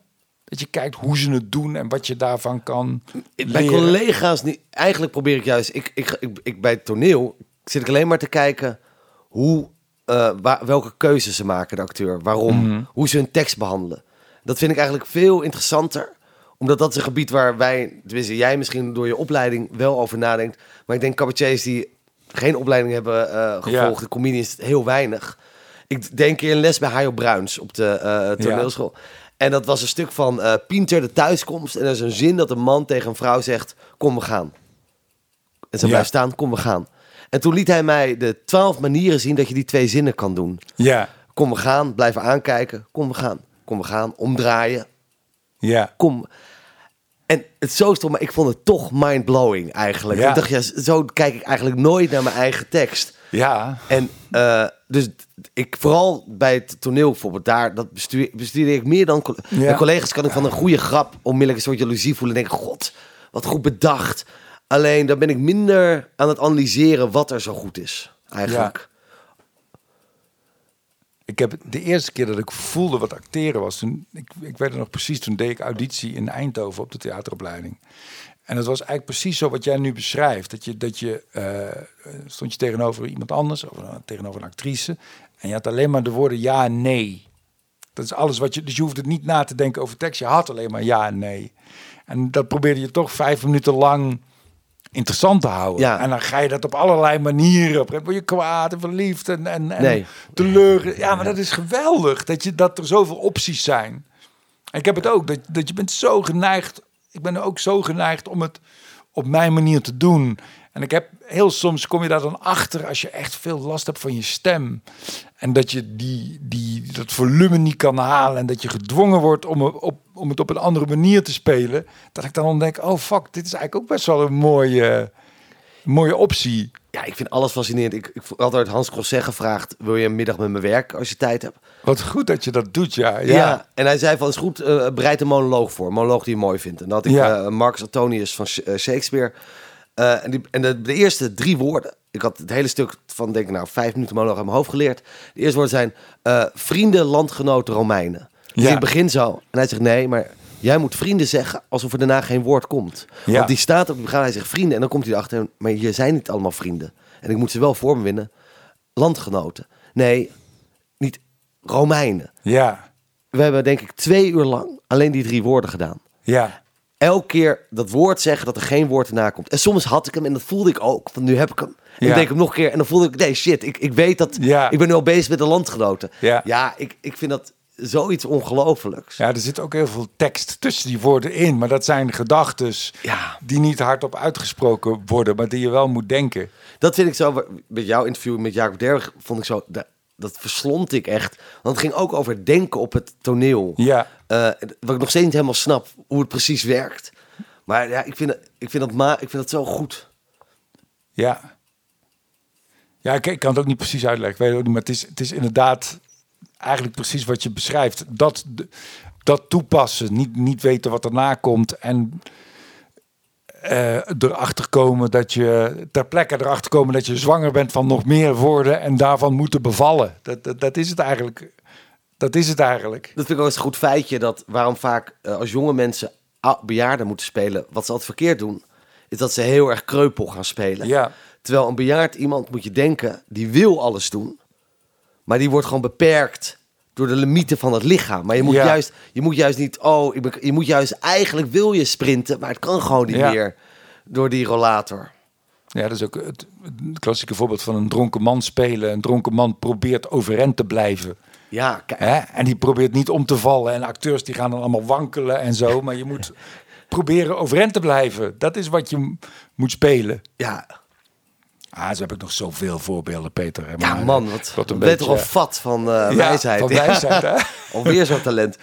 Dat je kijkt hoe ze het doen en wat je daarvan kan Bij leren. collega's niet. Eigenlijk probeer ik juist. Ik, ik, ik, ik, bij het toneel zit ik alleen maar te kijken hoe, eh, waar, welke keuzes ze maken, de acteur. Waarom? Mhm. Hoe ze hun tekst behandelen. Dat vind ik eigenlijk veel interessanter. Omdat dat is een gebied waar wij, tenminste jij misschien door je opleiding wel over nadenkt. Maar ik denk cabaretiers die geen opleiding hebben eh, gevolgd, Ja. de comedians heel weinig. Ik denk in een les bij Hajo Bruins op de eh, toneelschool. En dat was een stuk van eh Pinter de thuiskomst. En er is een zin dat een man tegen een vrouw zegt, kom we gaan. En ze Ja. blijft staan, kom we gaan. En toen liet hij mij de twaalf manieren zien dat je die twee zinnen kan doen. Ja, Kom we gaan, blijven aankijken, kom we gaan. Kom we gaan, omdraaien, ja. kom. En het zo stom, maar ik vond het toch mindblowing eigenlijk. Ja. Ik dacht, ja, zo kijk ik eigenlijk nooit naar mijn eigen tekst. Ja, En eh, dus ik vooral bij het toneel bijvoorbeeld, daar dat bestuur, bestudeer ik meer dan Ja. Mijn collega's kan ik van een goede grap onmiddellijk een soort jaloezie voelen en denk god, wat goed bedacht. Alleen dan ben ik minder aan het analyseren wat er zo goed is eigenlijk. ik heb de eerste keer dat ik voelde wat acteren was, toen, ik, ik weet het nog precies, toen deed ik auditie in Eindhoven op de theateropleiding. En dat was eigenlijk precies zo wat jij nu beschrijft. Dat je, dat je eh, stond je tegenover iemand anders, of eh, tegenover een actrice, en je had alleen maar de woorden ja en nee. Dat is alles wat je, dus je hoeft het niet na te denken over tekst, je had alleen maar ja en nee. En dat probeerde je toch vijf minuten lang interessant te houden. Ja. En dan ga je dat op allerlei manieren. Op word je kwaad en verliefd en, en, en Nee. teleur. Ja, maar dat is geweldig dat, je, dat er zoveel opties zijn. En ik heb het ook, dat, dat je bent zo geneigd. Ik ben ook zo geneigd om het op mijn manier te doen. En ik heb heel soms kom je daar dan achter als je echt veel last hebt van je stem. En dat je die, die, dat volume niet kan halen. En dat je gedwongen wordt om, op, om het op een andere manier te spelen. Dat ik dan denk, oh fuck, dit is eigenlijk ook best wel een mooie, mooie optie. Ja, ik vind alles fascinerend. Ik, ik had altijd Hans Crosset gevraagd, wil je een middag met me werken als je tijd hebt? Wat goed dat je dat doet, ja. Ja. Ja, en hij zei van, is goed, eh, bereid een monoloog voor. Een monoloog die je mooi vindt. En dat had ik Ja. eh, Marcus Antonius van eh, Shakespeare. En die, en de, de eerste drie woorden, ik had het hele stuk van, denk ik nou, vijf minuten monoloog aan mijn hoofd geleerd. De eerste woorden zijn, vrienden, landgenoten, Romeinen. Dus Ja. ik begin zo. En hij zegt, nee, maar jij moet vrienden zeggen alsof er daarna geen woord komt. Ja. Want die staat op begin, hij zegt vrienden. En dan komt hij erachter, maar je zijn niet allemaal vrienden. En ik moet ze wel voor me winnen. Landgenoten. Nee, niet Romeinen. ja, We hebben denk ik twee uur lang alleen die drie woorden gedaan. ja. Elke keer dat woord zeggen dat er geen woord erna komt. En soms had ik hem en dat voelde ik ook. Van nu heb ik hem. En Ja. ik hem nog een keer en dan voelde ik, nee shit, ik, ik weet dat. Ja. Ik ben nu al bezig met de landgenoten. Ja. ja ik, ik vind dat zoiets ongelofelijks. Ja, er zit ook heel veel tekst tussen die woorden in. Maar dat zijn gedachten Ja. die niet hardop uitgesproken worden, maar die je wel moet denken. Dat vind ik zo, met jouw interview met Jacob Derwig vond ik zo, dat, verslond ik echt. Want het ging ook over denken op het toneel. Ja, Eh, wat ik nog steeds niet helemaal snap, hoe het precies werkt. Maar ja, ik vind, ik vind, dat, ma ik vind dat zo goed. ja. Ja, ik, ik kan het ook niet precies uitleggen. Ik weet het ook niet, maar het is, het is inderdaad eigenlijk precies wat je beschrijft. Dat, dat toepassen, niet, niet weten wat erna komt en eh, erachter komen dat je ter plekke erachter komen dat je zwanger bent van nog meer woorden en daarvan moeten bevallen. Dat, dat, dat is het eigenlijk. Dat is het eigenlijk. Dat vind ik ook eens een goed feitje, dat waarom vaak eh, als jonge mensen bejaarden moeten spelen, wat ze altijd verkeerd doen, is dat ze heel erg kreupel gaan spelen. Ja. Terwijl een bejaard iemand, moet je denken, die wil alles doen. Maar die wordt gewoon beperkt door de limieten van het lichaam. Maar je moet, Ja. juist, je moet juist niet, oh, je moet- juist, eigenlijk wil je sprinten, maar het kan gewoon niet Ja. meer door die rollator. Ja, dat is ook het, het klassieke voorbeeld van een dronken man spelen. Een dronken man probeert overeind te blijven. Ja, kijk. Hè? En die probeert niet om te vallen. En acteurs die gaan dan allemaal wankelen en zo. Maar je moet proberen overeind te blijven. Dat is wat je moet spelen. Ja, Ah, zo heb ik nog zoveel voorbeelden, Peter. hè, ja maar, man, eh, wat, wat een beetje- al vat van eh, Ja, wijsheid. Van wijsheid, hè? Alweer zo'n talent.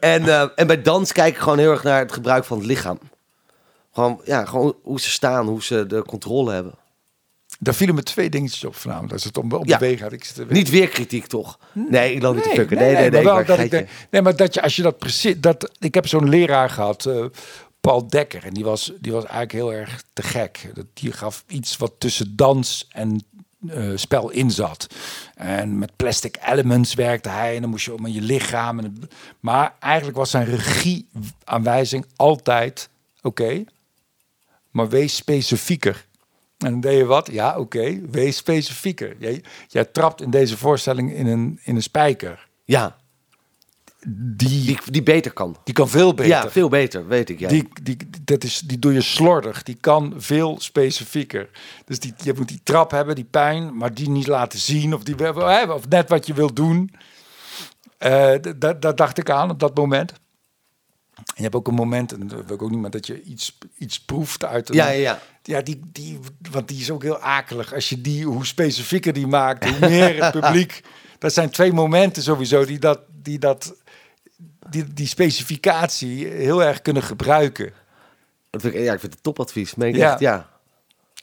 en, en bij dans kijk ik gewoon heel erg naar het gebruik van het lichaam. Gewoon, ja, gewoon hoe ze staan, hoe ze de controle hebben. Daar vielen me twee dingetjes op vanavond. Als het om, om Ja. bewegen gaat. Ik zit Niet weer kritiek, toch? Nee, ik loop niet te Nee, fucken. nee, Nee, nee, nee. maar geitje. denk, nee, maar dat je als je dat precies, dat ik heb zo'n leraar gehad, eh, Paul Dekker, en die was, die was eigenlijk heel erg te gek. Dat die gaf iets wat tussen dans en eh, spel in zat. En met plastic elements werkte hij en dan moest je met je lichaam. En, maar eigenlijk was zijn regieaanwijzing altijd: oké, maar wees specifieker. En dan deed je wat? Ja, oké, wees specifieker. Jij, jij trapt in deze voorstelling in een, in een spijker. Ja, Die, die, die beter kan. die kan veel beter. Ja, veel beter, weet ik. Ja. Die, die, dat is, die doe je slordig. Die kan veel specifieker. Dus die, je moet die trap hebben, die pijn, maar die niet laten zien. Of, die, of net wat je wil doen. D- dat dat dacht ik aan op dat moment. En je hebt ook een moment, en dat wil ik ook niet, maar dat je iets, iets proeft uit een... ja, ja, ja. Ja, die, die, want die is ook heel akelig. Als je die, hoe specifieker die maakt, hoe meer het publiek. Dat zijn twee momenten sowieso die dat, die dat, die, die specificatie heel erg kunnen gebruiken. Dat vind ik, ja, ik vind het topadvies. Meen Ja. echt, ja.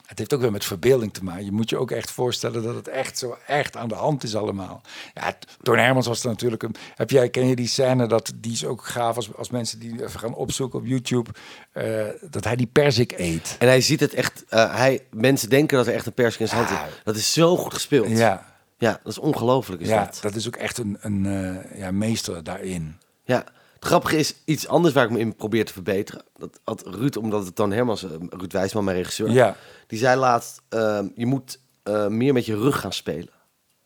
Het heeft ook weer met verbeelding te maken. Je moet je ook echt voorstellen dat het echt zo echt aan de hand is allemaal. Ja, Toon Hermans was er natuurlijk een. Heb jij, ken je die scène dat die is ook gaaf als, als mensen die even gaan opzoeken op YouTube eh, dat hij die persik eet. En hij ziet het echt, eh, hij, mensen denken dat er echt een persing in zijn hand is. Dat is zo goed gespeeld. Ja, Ja, dat is ongelooflijk is ja dat. dat is ook echt een, een eh, ja, meester daarin. Ja. Het grappige is, iets anders waar ik me in probeer te verbeteren. Dat had Ruud, omdat het Toon Hermans, eh, Ruud Wijsman, mijn regisseur, Ja. die zei laatst, ehm, je moet eh, meer met je rug gaan spelen.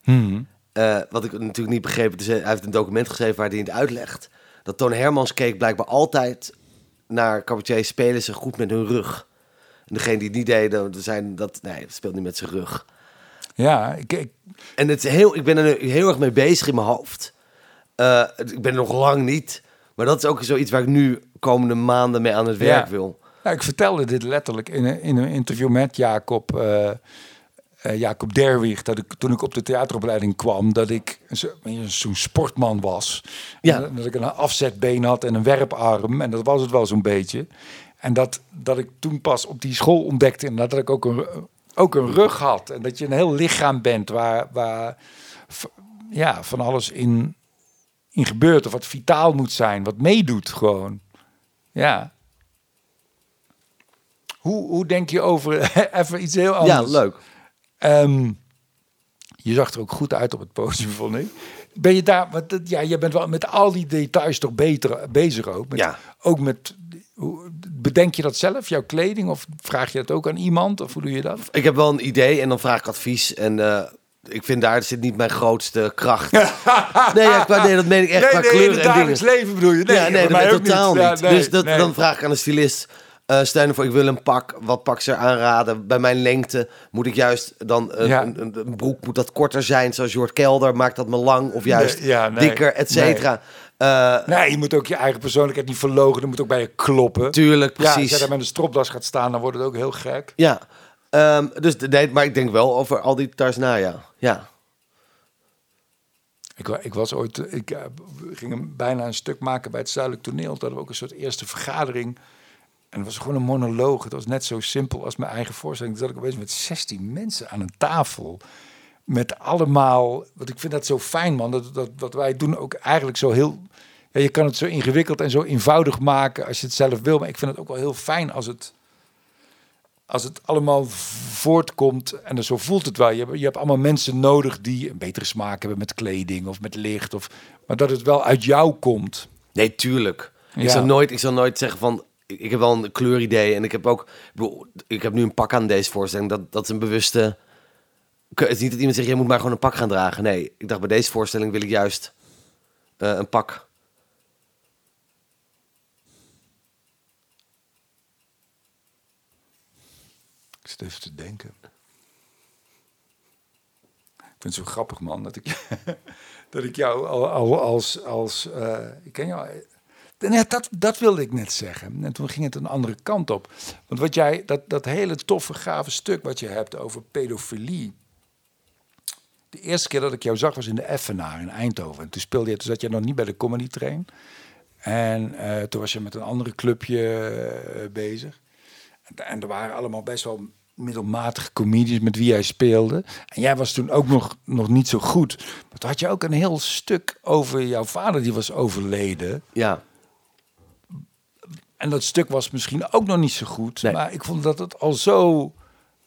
Hmm. Eh, wat ik natuurlijk niet begreep, dus hij heeft een document geschreven waar hij het uitlegt. Dat Toon Hermans keek blijkbaar altijd naar cabaretiers spelen ze goed met hun rug. En degene die het niet deden, zijn dat, nee, dat speelt niet met zijn rug. Ja, ik, ik, En het is heel, ik ben er nu heel erg mee bezig in mijn hoofd. Eh, ik ben nog lang niet. Maar dat is ook zoiets waar ik nu komende maanden mee aan het werk Ja. wil. Ja, ik vertelde dit letterlijk in een, in een interview met Jacob, eh, Jacob Derwig. Dat ik toen ik op de theateropleiding kwam, dat ik zo- zo'n sportman was. Ja. En dat ik een afzetbeen had en een werparm. En dat was het wel zo'n beetje. En dat, dat ik toen pas op die school ontdekte inderdaad dat ik ook een, ook een rug had. En dat je een heel lichaam bent waar, waar ja, van alles in, in gebeurt. Of wat vitaal moet zijn, wat meedoet gewoon. Ja. Hoe, hoe denk je over even iets heel Ja, anders? leuk. Ehm, je zag er ook goed uit op het podium, vond ik. Ben je daar, want ja, je bent wel met al die details toch beter bezig ook. Met, Ja. Ook met, hoe, bedenk je dat zelf, jouw kleding? Of vraag je dat ook aan iemand? Of hoe doe je dat? Ik heb wel een idee en dan vraag ik advies. En eh, ik vind daar zit niet mijn grootste kracht. nee, ja, qua, nee, dat meen ik echt qua in het kleuren en dingen. leven bedoel je? Nee, ja, nee, dat totaal niet. Ja, nee, dus dat, nee. dan vraag ik aan de stylist. eh stel je voor, ik wil een pak. Wat pak ze aanraden? Bij mijn lengte moet ik juist dan een, Ja. een, een, een broek moet dat korter zijn, zoals Jort Kelder maakt dat me lang of juist Nee, ja, nee. dikker, et cetera. Eh, Nee, je moet ook je eigen persoonlijkheid niet verlogen. Dat moet ook bij je kloppen. tuurlijk, Ja, als precies. jij daar met een stropdas gaat staan, dan wordt het ook heel gek. Ja, Ehm, dus nee, maar ik denk wel over al die na, ja. Ik, ik was ooit, eh, ik eh, we gingen bijna een stuk maken bij het Zuidelijk Toneel. Toen hadden ook een soort eerste vergadering. En het was gewoon een monoloog. Het was net zo simpel als mijn eigen voorstelling. Toen zat ik opeens met 16 mensen aan een tafel. Met allemaal, want ik vind dat zo fijn man. Dat, dat, wat wij doen ook eigenlijk zo heel... Ja, je kan het zo ingewikkeld en zo eenvoudig maken als je het zelf wil. Maar ik vind het ook wel heel fijn als het, als het allemaal voortkomt. En zo voelt het wel. Je hebt, je hebt allemaal mensen nodig die een betere smaak hebben met kleding of met licht. Of, maar dat het wel uit jou komt. nee, tuurlijk. Ik, zal nooit, ik zal nooit zeggen van... ik, heb wel een kleuridee en ik heb ook, ik heb nu een pak aan deze voorstelling. Dat, dat is een bewuste. Het is niet dat iemand zegt, je moet maar gewoon een pak gaan dragen. Nee, ik dacht bij deze voorstelling wil ik juist eh, een pak. Even te denken. Ik vind het zo grappig, man, dat ik, dat ik jou al, al als... als eh, ik ken jou... Dat, dat wilde ik net zeggen. En toen ging het een andere kant op. Want wat jij, dat, dat hele toffe, gave stuk wat je hebt over pedofilie. De eerste keer dat ik jou zag was in de Effenaar in Eindhoven. En toen speelde je, toen zat je nog niet bij de Comedy Train. En eh, toen was je met een andere clubje eh, bezig. En, en er waren allemaal best wel middelmatige comedians met wie jij speelde. En jij was toen ook nog, nog niet zo goed. Maar toen had je ook een heel stuk over jouw vader die was overleden. Ja, En dat stuk was misschien ook nog niet zo goed. Nee. Maar ik vond dat het al zo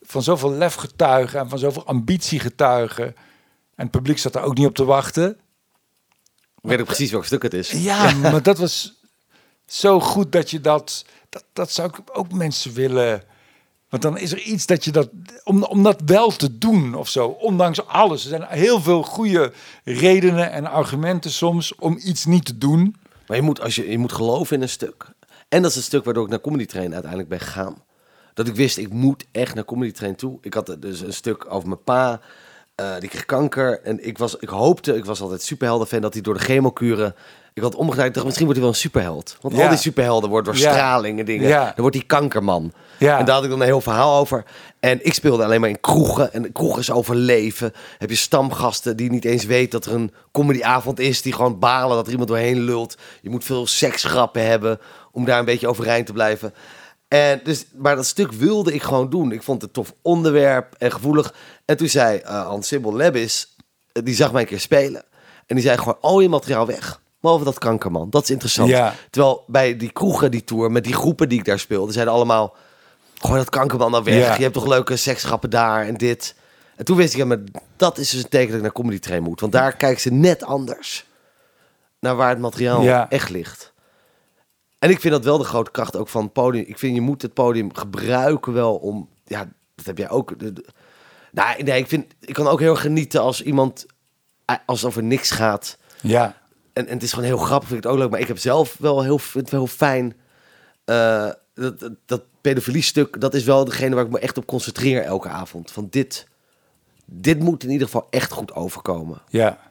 van zoveel lef getuigen en van zoveel ambitie getuigen. En het publiek zat daar ook niet op te wachten. weet ik precies welk stuk het is. Ja, maar dat was zo goed dat je dat, dat... Dat zou ik ook mensen willen... Want dan is er iets dat je dat... Om, om dat wel te doen of zo. Ondanks alles. Er zijn heel veel goede redenen en argumenten soms om iets niet te doen. Maar je moet, als je, je moet geloven in een stuk. En dat is het stuk waardoor ik naar Comedy Train uiteindelijk ben gegaan. Dat ik wist, ik moet echt naar Comedy Train toe. Ik had dus een stuk over mijn pa. eh, die kreeg kanker. En ik, was, ik hoopte, ik was altijd superhelden-fan, dat hij door de chemokuren... Ik had omgedraaid, dacht, misschien wordt hij wel een superheld. Want Ja. al die superhelden worden door Ja. straling en dingen. Ja. Dan wordt hij kankerman. En daar had ik dan een heel verhaal over. En ik speelde alleen maar in kroegen. En kroegen is overleven. Heb je stamgasten die niet eens weten dat er een comedyavond is. Die gewoon balen dat er iemand doorheen lult. Je moet veel seksgrappen hebben om daar een beetje overeind te blijven. En dus, maar dat stuk wilde ik gewoon doen. Ik vond het een tof onderwerp en gevoelig. En toen zei eh Hans Sibyl Lebbis, eh, die zag mij een keer spelen. En die zei gewoon al je materiaal weg. Behalve dat kankerman. Dat is interessant. Ja. Terwijl bij die kroegen, die tour, met die groepen die ik daar speelde, zeiden allemaal... Gooi dat kankerman nou weg. Ja. Je hebt toch leuke seksgrappen daar en dit. En toen wist ik, ja, maar dat is dus een teken dat ik naar Comedy Train moet. Want daar kijken ze net anders naar waar het materiaal Ja. echt ligt. En ik vind dat wel de grote kracht ook van het podium. Ik vind je moet het podium gebruiken wel om... Ja, dat heb jij ook. De- de- Nou, nee, ik, vind, ik kan ook heel genieten als iemand... eh, Als het over niks gaat. Ja, En, en het is gewoon heel grappig, vind ik het ook leuk. Maar ik heb zelf wel heel, vind het wel heel fijn. eh, dat, dat, dat pedofilie stuk, dat is wel degene waar ik me echt op concentreer elke avond. Van dit, dit moet in ieder geval echt goed overkomen. ja.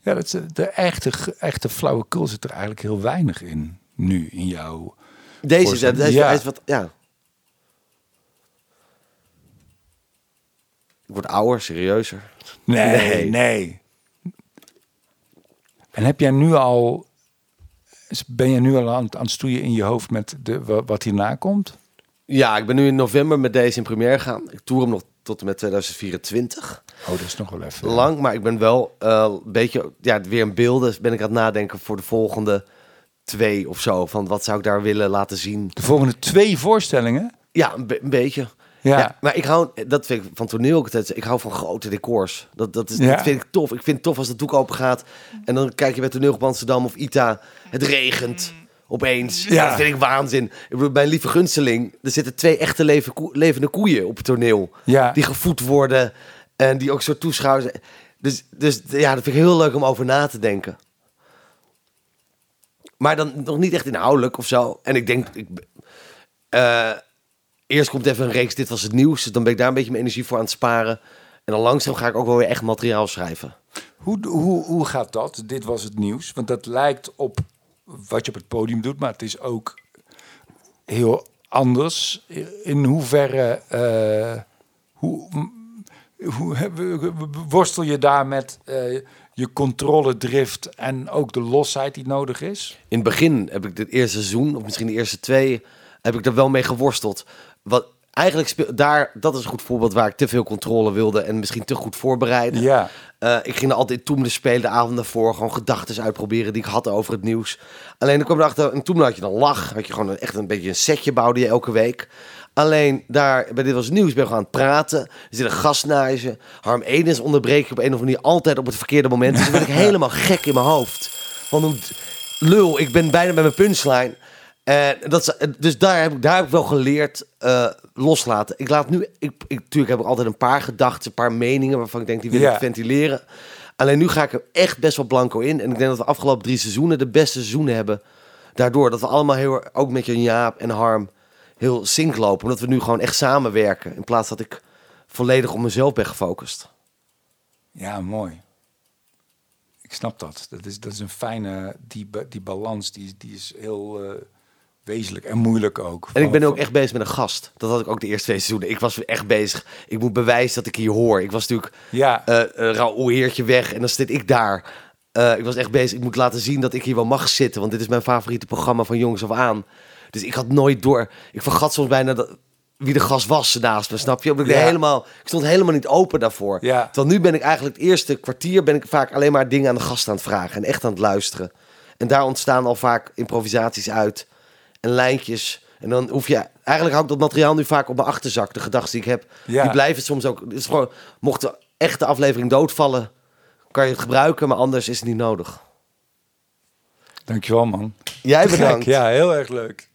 Ja, dat is, de- echte, echte flauwekul zit er eigenlijk heel weinig in. Nu, in jouw... Deze, is- Voorstelling. deze Ja. is wat, ja. Ik word ouder, serieuzer. Nee, Nee. nee. En heb jij nu al... Ben je nu al aan, het- aan het stoeien in je hoofd met de, wa- wat hierna komt? Ja, ik ben nu in november met deze in première gaan. Ik toer hem nog tot en met 2024. Oh, dat is nog wel even... lang, maar ik ben wel eh, een beetje, ja, weer in beelden ben ik aan het nadenken voor de volgende twee of zo. Van wat zou ik daar willen laten zien? De volgende twee voorstellingen? Ja, een, be- een beetje. Ja. maar ik hou, dat vind ik van toneel ook altijd, ik hou van grote decors. Dat, dat, is, Ja. dat vind ik tof. Ik vind het tof als het doek open gaat en dan kijk je bij toneel op Amsterdam of ITA, het regent opeens. Ja. Dat vind ik waanzin. Ik bedoel, mijn lieve gunsteling, er zitten twee echte leven, levende koeien op het toneel. Ja. Die gevoed worden en die ook zo toeschouwers. Dus, dus ja, dat vind ik heel leuk om over na te denken. Maar dan nog niet echt inhoudelijk of zo. En ik denk, ik, eh, eerst komt even een reeks, dit was het nieuws. Dan ben ik daar een beetje mijn energie voor aan het sparen. En dan langzaam ga ik ook wel weer echt materiaal schrijven. Hoe, hoe, hoe gaat dat? Dit was het nieuws. Want dat lijkt op wat je op het podium doet, maar het is ook heel anders. In hoeverre uh, hoe, hoe, worstel je daar met uh, je controledrift en ook de losheid die nodig is? In het begin heb ik dit eerste seizoen, of misschien de eerste twee, heb ik er wel mee geworsteld. Wat eigenlijk speel, daar, dat is een goed voorbeeld waar ik te veel controle wilde en misschien te goed voorbereiden. Ja. Uh, ik ging er altijd toen de spelen de avond daarvoor gewoon gedachten uitproberen die ik had over het nieuws. Alleen dan kwam erachter, en toen had je dan lach, had je gewoon een, echt een beetje een setje bouwde je elke week. Alleen daar, bij Dit Was Nieuws, ben gewoon aan het praten. Er zit een gast naast je. Harm Edens onderbreek je op een of andere manier altijd op het verkeerde moment. Dus dan ben ik helemaal gek in mijn hoofd. Van hoe, lul, ik ben bijna bij mijn punchline. En dat, is- dus daar heb, ik, daar heb ik wel geleerd eh, loslaten. Ik laat nu, ik, ik, natuurlijk heb ik altijd een paar gedachten, een paar meningen waarvan ik denk die wil ik ventileren. Alleen nu ga ik er echt best wel blanco in. En ik denk dat we de afgelopen drie seizoenen de beste seizoenen hebben. Daardoor dat we allemaal heel, ook met Jan Jaap en Harm, heel sync lopen. Omdat we nu gewoon echt samenwerken. In plaats dat ik volledig op mezelf ben gefocust. Ja, mooi. Ik snap dat. Dat is, dat is een fijne, die, die balans, die, die is heel eh, wezenlijk en moeilijk ook. En ik ben ook echt bezig met een gast. Dat had ik ook de eerste twee seizoenen. Ik was echt bezig. Ik moet bewijzen dat ik hier hoor. Ik was natuurlijk Ja, uh, Raoul Heertje weg en dan zit ik daar. Eh, ik was echt bezig. Ik moet laten zien dat ik hier wel mag zitten. Want dit is mijn favoriete programma van jongs af aan. Dus ik had nooit door. Ik vergat soms bijna dat, wie de gast was naast me, snap je? Omdat ik, Ja. helemaal, ik stond helemaal niet open daarvoor. Ja. Terwijl nu ben ik eigenlijk het eerste kwartier... ben ik vaak alleen maar dingen aan de gast aan het vragen. En echt aan het luisteren. En daar ontstaan al vaak improvisaties uit. En lijntjes. En dan hoef je... Eigenlijk hou ik dat materiaal nu vaak op mijn achterzak. De gedachten die ik heb. Ja. Die blijven soms ook... Het is gewoon, mocht de echte aflevering doodvallen... kan je het gebruiken, maar anders is het niet nodig. dankjewel man. Jij bedankt. Ja, heel erg leuk.